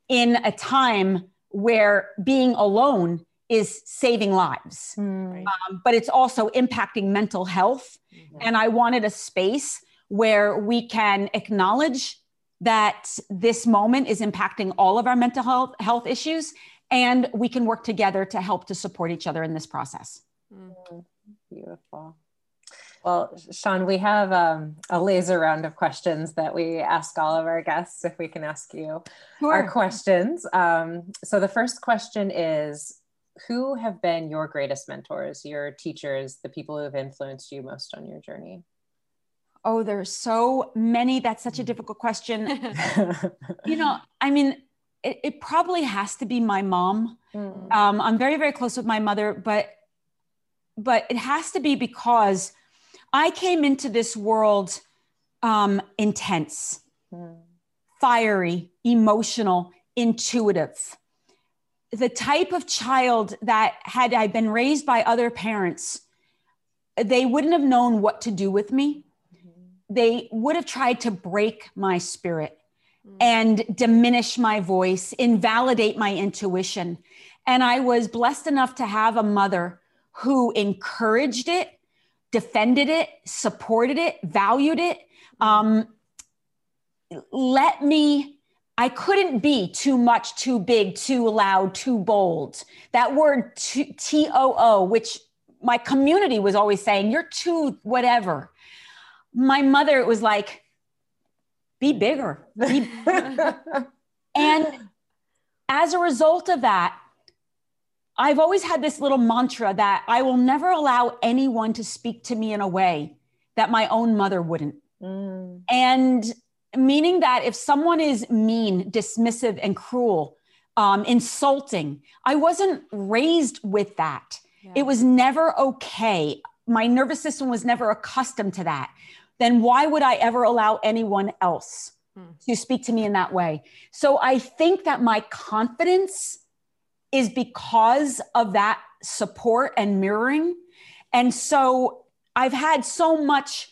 in a time where being alone is saving lives mm. um, but it's also impacting mental health mm-hmm. and i wanted a space where we can acknowledge that this moment is impacting all of our mental health, health issues and we can work together to help to support each other in this process. Mm, beautiful. Well, Seane, we have um, a laser round of questions that we ask all of our guests if we can ask you sure. our questions. Um, so the first question is Who have been your greatest mentors, your teachers, the people who have influenced you most on your journey? Oh, there's so many. That's such a mm. difficult question. you know, I mean, it, it, probably has to be my mom. Mm. Um, I'm very, very close with my mother, but but it has to be because I came into this world um, intense, mm. fiery, emotional, intuitive. The type of child that had I been raised by other parents, they wouldn't have known what to do with me they would have tried to break my spirit mm. and diminish my voice, invalidate my intuition. And I was blessed enough to have a mother who encouraged it, defended it, supported it, valued it. Um, let me, I couldn't be too much, too big, too loud, too bold. That word T O O, which my community was always saying, you're too whatever my mother was like, be bigger. Be and as a result of that, I've always had this little mantra that I will never allow anyone to speak to me in a way that my own mother wouldn't. Mm. And meaning that if someone is mean, dismissive, and cruel, um, insulting, I wasn't raised with that. Yeah. It was never okay. My nervous system was never accustomed to that then why would I ever allow anyone else hmm. to speak to me in that way? So I think that my confidence is because of that support and mirroring. And so I've had so much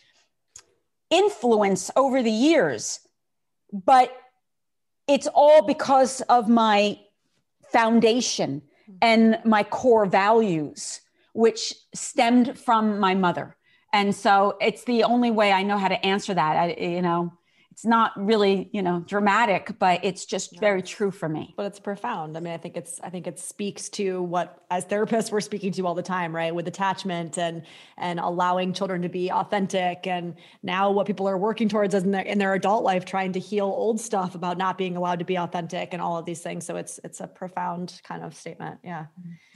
influence over the years, but it's all because of my foundation hmm. and my core values, which stemmed from my mother. And so it's the only way I know how to answer that. I, you know, it's not really you know dramatic but it's just very true for me. But it's profound. I mean i think it's i think it speaks to what as therapists we're speaking to all the time right? With attachment and and allowing children to be authentic. And now what people are working towards in their, in their adult life trying to heal old stuff about not being allowed to be authentic and all of these things. So it's it's a profound kind of statement. Yeah.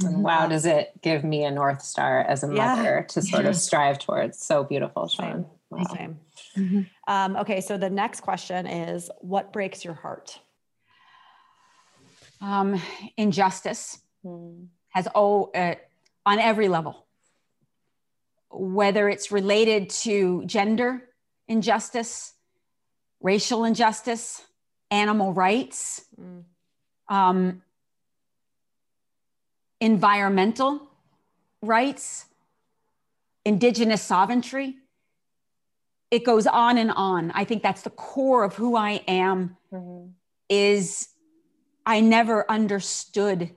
And mm-hmm. wow does it give me a north star as a mother yeah. to sort of strive towards? So beautiful Seane. Wow. Same. Mm-hmm. Um, okay, so the next question is what breaks your heart? um, injustice mm. has oh uh, on every level whether it's related to gender injustice racial injustice animal rights mm. um, environmental rights indigenous sovereignty it goes on and on i think that's the core of who i am mm-hmm. is I never understood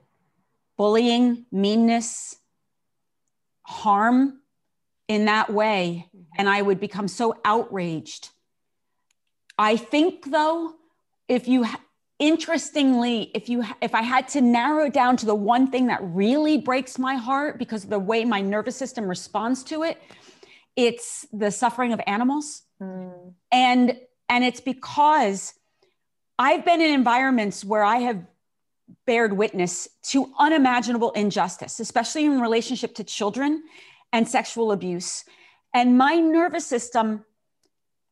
bullying, meanness, harm in that way. And I would become so outraged. I think, though, if you, interestingly, if you, if I had to narrow down to the one thing that really breaks my heart because of the way my nervous system responds to it, it's the suffering of animals. Mm. And, and it's because I've been in environments where I have bared witness to unimaginable injustice, especially in relationship to children and sexual abuse. And my nervous system,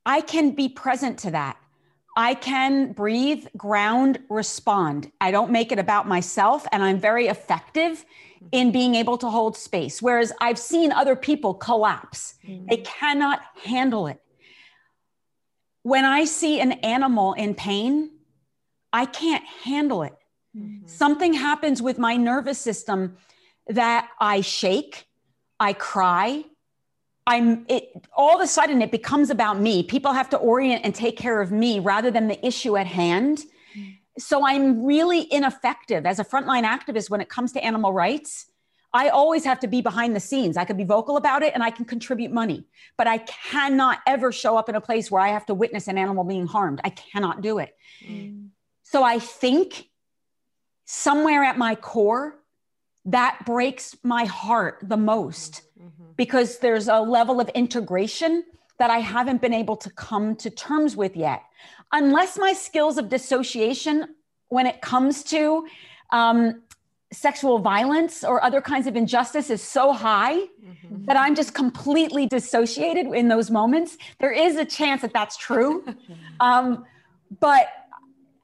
I can be present to that. I can breathe, ground, respond. I don't make it about myself, and I'm very effective in being able to hold space. Whereas I've seen other people collapse, mm-hmm. they cannot handle it. When I see an animal in pain, I can't handle it. Mm-hmm. Something happens with my nervous system that I shake, I cry. I'm it all of a sudden it becomes about me. People have to orient and take care of me rather than the issue at hand. So I'm really ineffective as a frontline activist when it comes to animal rights. I always have to be behind the scenes. I can be vocal about it and I can contribute money, but I cannot ever show up in a place where I have to witness an animal being harmed. I cannot do it. Mm. So I think somewhere at my core, that breaks my heart the most mm-hmm. because there's a level of integration that I haven't been able to come to terms with yet. Unless my skills of dissociation, when it comes to um, sexual violence or other kinds of injustice, is so high mm-hmm. that I'm just completely dissociated in those moments. There is a chance that that's true. um, but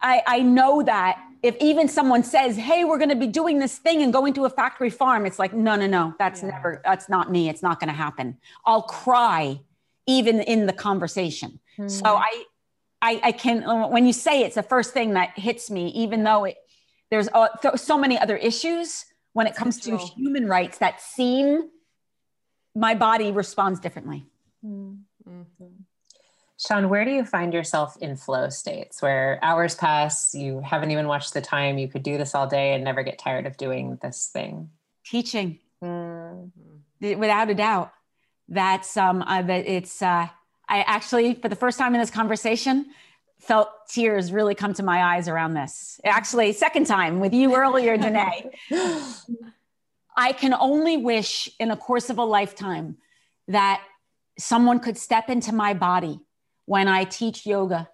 I, I know that if even someone says, "Hey, we're going to be doing this thing and going to a factory farm," it's like, "No, no, no. That's yeah. never that's not me. It's not going to happen." I'll cry even in the conversation. Mm-hmm. So I, I I can when you say it's the first thing that hits me even though it there's uh, th- so many other issues when it comes to human rights that seem my body responds differently. Mm-hmm. Seane, where do you find yourself in flow states where hours pass, you haven't even watched the time, you could do this all day and never get tired of doing this thing? Teaching, mm. without a doubt. That's um, uh, that it's. Uh, I actually, for the first time in this conversation, felt tears really come to my eyes around this. Actually, second time with you earlier, Danae. I can only wish in a course of a lifetime that someone could step into my body when I teach yoga,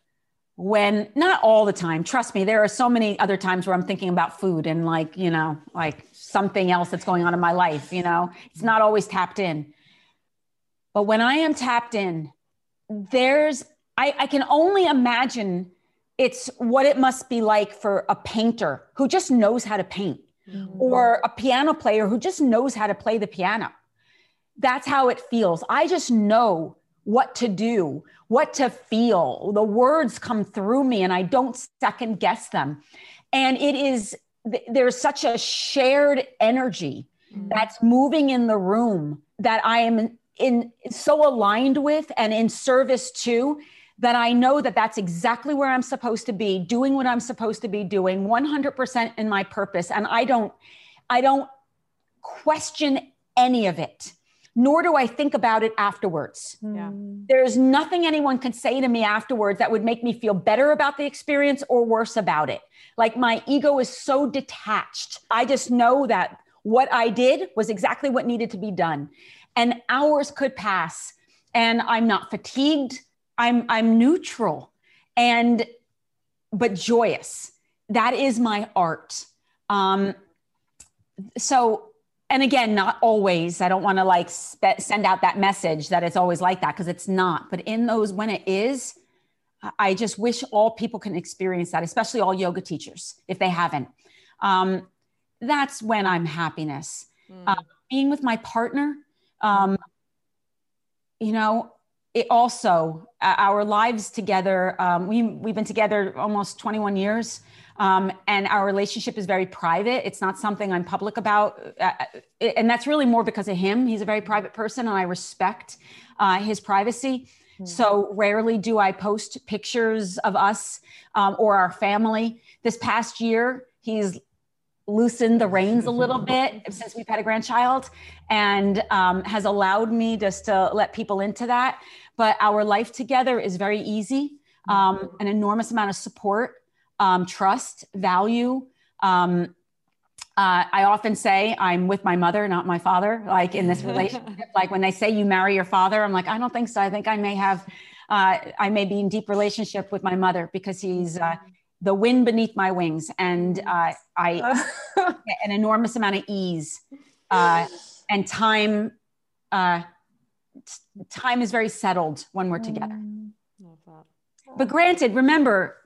when not all the time, trust me, there are so many other times where I'm thinking about food and like, you know, like something else that's going on in my life, you know, it's not always tapped in. But when I am tapped in, there's, I, I can only imagine it's what it must be like for a painter who just knows how to paint mm-hmm. or a piano player who just knows how to play the piano. That's how it feels. I just know what to do, what to feel. The words come through me and I don't second guess them. And it is, there's such a shared energy mm. that's moving in the room that I am in so aligned with and in service to that I know that that's exactly where I'm supposed to be, doing what I'm supposed to be doing, 100% in my purpose. And I don't, I don't question any of it nor do I think about it afterwards. Yeah. There's nothing anyone can say to me afterwards that would make me feel better about the experience or worse about it. Like my ego is so detached. I just know that what I did was exactly what needed to be done. And hours could pass and I'm not fatigued. I'm I'm neutral and but joyous. That is my art. Um, so and again not always i don't want to like spe- send out that message that it's always like that because it's not but in those when it is i just wish all people can experience that especially all yoga teachers if they haven't um, that's when I'm happiness. Mm. Uh, being with my partner, um, you know, it also uh, our lives together. Um, we we've been together almost 21 years. Um, and our relationship is very private. It's not something I'm public about. Uh, uh and that's really more because of him. He's a very private person, and I respect uh, his privacy. Mm-hmm. So rarely do I post pictures of us um, or our family. This past year, he's loosened the reins a little bit since we've had a grandchild and um, has allowed me just to let people into that. But our life together is very easy, um, an enormous amount of support, um, trust, value. Um, uh, I often say I'm with my mother, not my father, like in this relationship. like when they say you marry your father, I'm like, I don't think so. I think I may have, uh, I may be in deep relationship with my mother because he's, uh, the wind beneath my wings and uh, i an enormous amount of ease uh, and time uh, time is very settled when we're together mm. but granted remember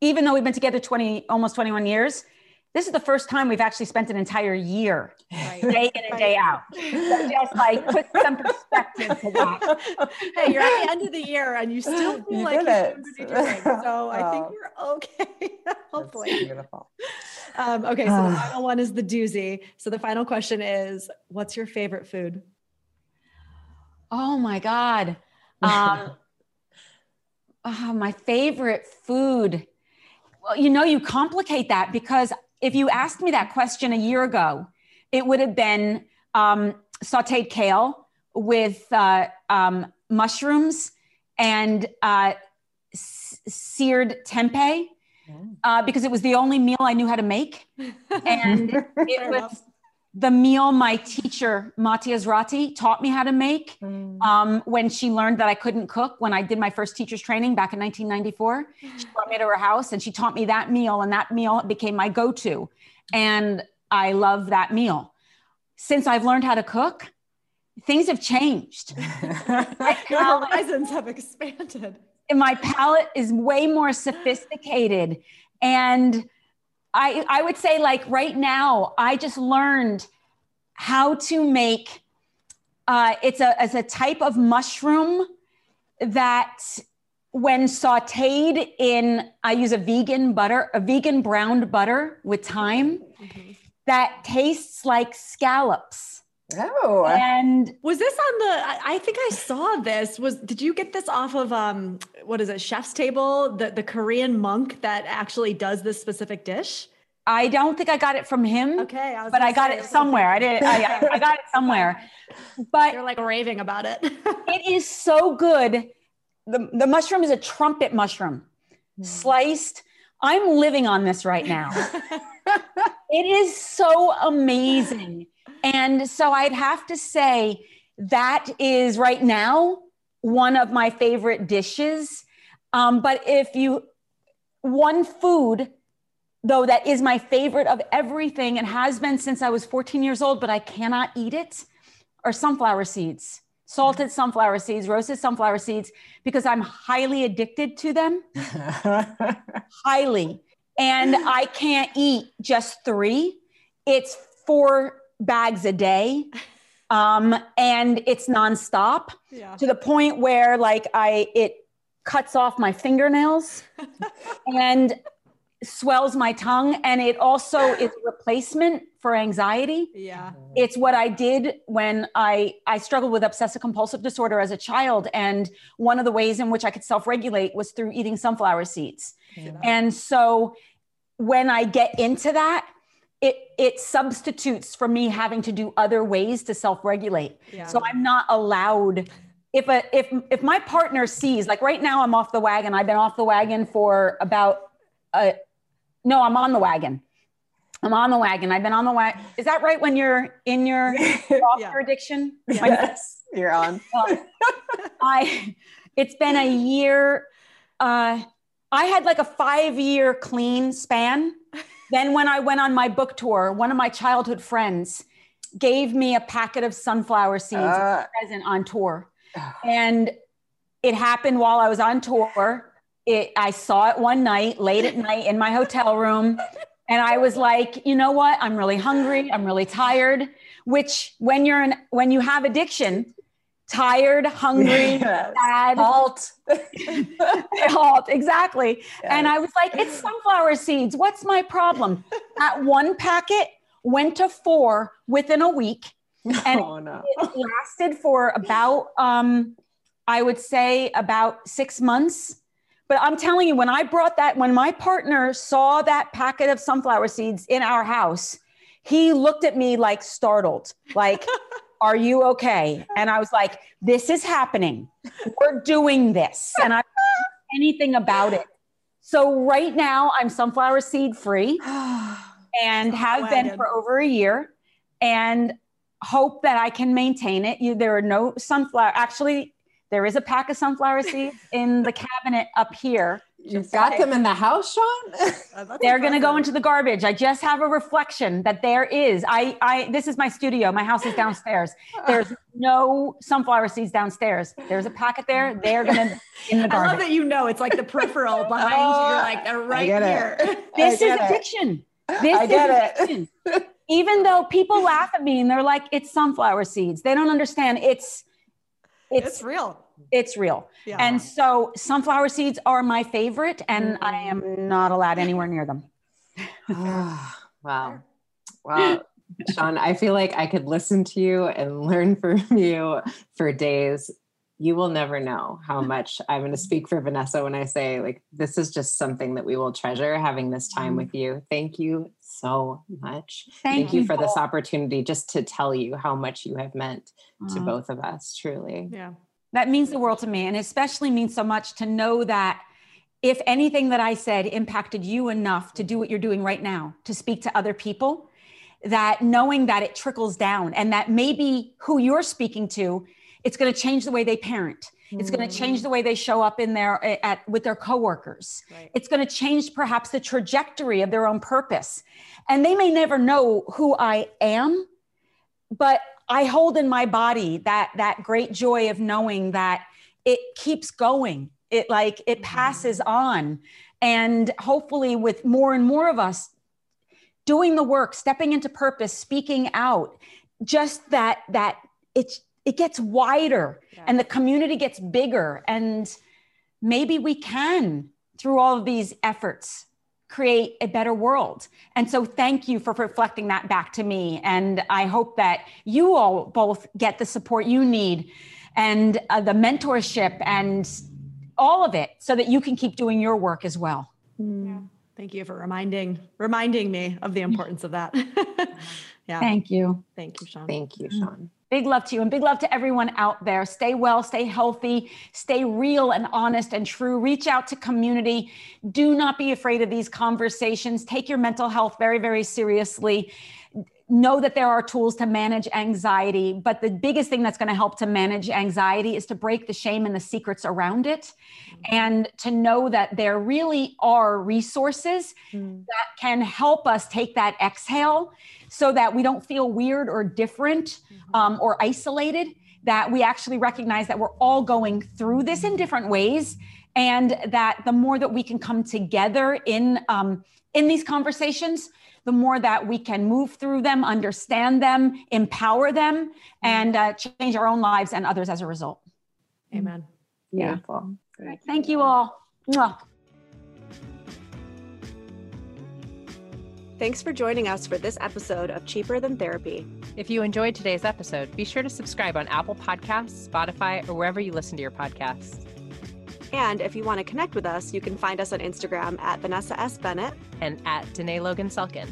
even though we've been together 20 almost 21 years this is the first time we've actually spent an entire year right. day in and day out. So just like put some perspective to that. Hey, you're at the end of the year and you still feel you like you're doing So oh. I think we're okay. Hopefully. That's beautiful. Um, okay, so the final one is the doozy. So the final question is what's your favorite food? Oh my God. Um, oh, my favorite food. Well, you know, you complicate that because if you asked me that question a year ago, it would have been um, sauteed kale with uh, um, mushrooms and uh, s- seared tempeh. Mm. Uh, because it was the only meal I knew how to make. And it was the meal my teacher, Maty Ezraty, taught me how to make mm. um, when she learned that I couldn't cook. When I did my first teacher's training back in 1994, she brought me to her house and she taught me that meal, and that meal became my go to. And I love that meal. Since I've learned how to cook, things have changed. Your horizons have expanded. And my palate is way more sophisticated. And I, I would say like right now, I just learned how to make uh, it's a it's a type of mushroom that when sauteed in I use a vegan butter, a vegan browned butter with thyme mm-hmm. that tastes like scallops. Oh. And was this on the I think I saw this. Was did you get this off of um what is it, Chef's Table, the the Korean monk that actually does this specific dish? I don't think I got it from him. Okay, I but I got it somewhere. I did. I, I got it somewhere. But you're like raving about it. it is so good. The the mushroom is a trumpet mushroom, mm. sliced. I'm living on this right now. it is so amazing. And so I'd have to say that is right now one of my favorite dishes. Um, but if you, one food, though, that is my favorite of everything and has been since I was 14 years old, but I cannot eat it, are sunflower seeds. Salted sunflower seeds, roasted sunflower seeds, because I'm highly addicted to them. highly. And I can't eat just three. It's four bags a day. Um, and it's nonstop yeah. to the point where like I it cuts off my fingernails and swells my tongue and it also is a replacement for anxiety yeah it's what i did when i i struggled with obsessive compulsive disorder as a child and one of the ways in which i could self-regulate was through eating sunflower seeds yeah. and so when i get into that it it substitutes for me having to do other ways to self-regulate. Yeah. So I'm not allowed if a if if my partner sees like right now I'm off the wagon. I've been off the wagon for about a no, I'm on the wagon. I'm on the wagon. I've been on the wagon. Is that right when you're in your yeah. addiction? Yes, you're on. I it's been a year uh I had like a 5 year clean span then, when I went on my book tour, one of my childhood friends gave me a packet of sunflower seeds uh, present on tour. And it happened while I was on tour. It, I saw it one night, late at night in my hotel room. And I was like, you know what? I'm really hungry. I'm really tired. Which, when you're in, when you have addiction, tired, hungry, yes. sad, halt, halt, exactly. Yes. And I was like, it's sunflower seeds. What's my problem? At one packet went to four within a week, and oh, no. it lasted for about, um, I would say, about six months. But I'm telling you, when I brought that, when my partner saw that packet of sunflower seeds in our house, he looked at me like startled, like, Are you okay? And I was like, This is happening. We're doing this. And I anything about it. So right now I'm sunflower seed free and have been for over a year and hope that I can maintain it. You, there are no sunflower. Actually, there is a pack of sunflower seeds in the cabinet up here. You've got them in the house, Seane? They're going to go into the garbage. I just have a reflection that there is. I, I, this is my studio. My house is downstairs. There's no sunflower seeds downstairs. There's a packet there. They're going to in the garbage. I love that you know it's like the peripheral behind oh, you. You're oh, like they're right here. This is addiction. This I get is addiction. it. Even though people laugh at me and they're like, "It's sunflower seeds," they don't understand. It's it's, it's real. It's real. Yeah. And so sunflower seeds are my favorite, and mm-hmm. I am not allowed anywhere near them. wow. Wow. Seane, I feel like I could listen to you and learn from you for days. You will never know how much I'm going to speak for Vanessa when I say, like, this is just something that we will treasure having this time with you. Thank you so much. Thank, Thank you, you for this opportunity just to tell you how much you have meant uh-huh. to both of us, truly. Yeah. That means the world to me. And especially means so much to know that if anything that I said impacted you enough to do what you're doing right now, to speak to other people, that knowing that it trickles down and that maybe who you're speaking to, it's going to change the way they parent. It's going to change mm. the way they show up in their at with their coworkers. Right. It's going to change perhaps the trajectory of their own purpose. And they may never know who I am, but I hold in my body that that great joy of knowing that it keeps going. It like it mm-hmm. passes on. And hopefully with more and more of us doing the work, stepping into purpose, speaking out, just that that it's it gets wider yeah. and the community gets bigger and maybe we can through all of these efforts create a better world. And so thank you for reflecting that back to me. And I hope that you all both get the support you need and uh, the mentorship and all of it so that you can keep doing your work as well. Mm. Yeah. Thank you for reminding reminding me of the importance of that. yeah. Thank you. Thank you, Seane. Thank you, Seane. Big love to you and big love to everyone out there. Stay well, stay healthy, stay real and honest and true. Reach out to community. Do not be afraid of these conversations. Take your mental health very, very seriously. Know that there are tools to manage anxiety, but the biggest thing that's going to help to manage anxiety is to break the shame and the secrets around it and to know that there really are resources mm. that can help us take that exhale so that we don't feel weird or different mm-hmm. um, or isolated, that we actually recognize that we're all going through this in different ways. And that the more that we can come together in, um, in these conversations, the more that we can move through them, understand them, empower them, mm-hmm. and uh, change our own lives and others as a result. Amen. Beautiful. Yeah. Thank you all. Mwah. Thanks for joining us for this episode of Cheaper Than Therapy. If you enjoyed today's episode, be sure to subscribe on Apple Podcasts, Spotify, or wherever you listen to your podcasts. And if you want to connect with us, you can find us on Instagram at Vanessa S. Bennett and at Danae Logan Selkin.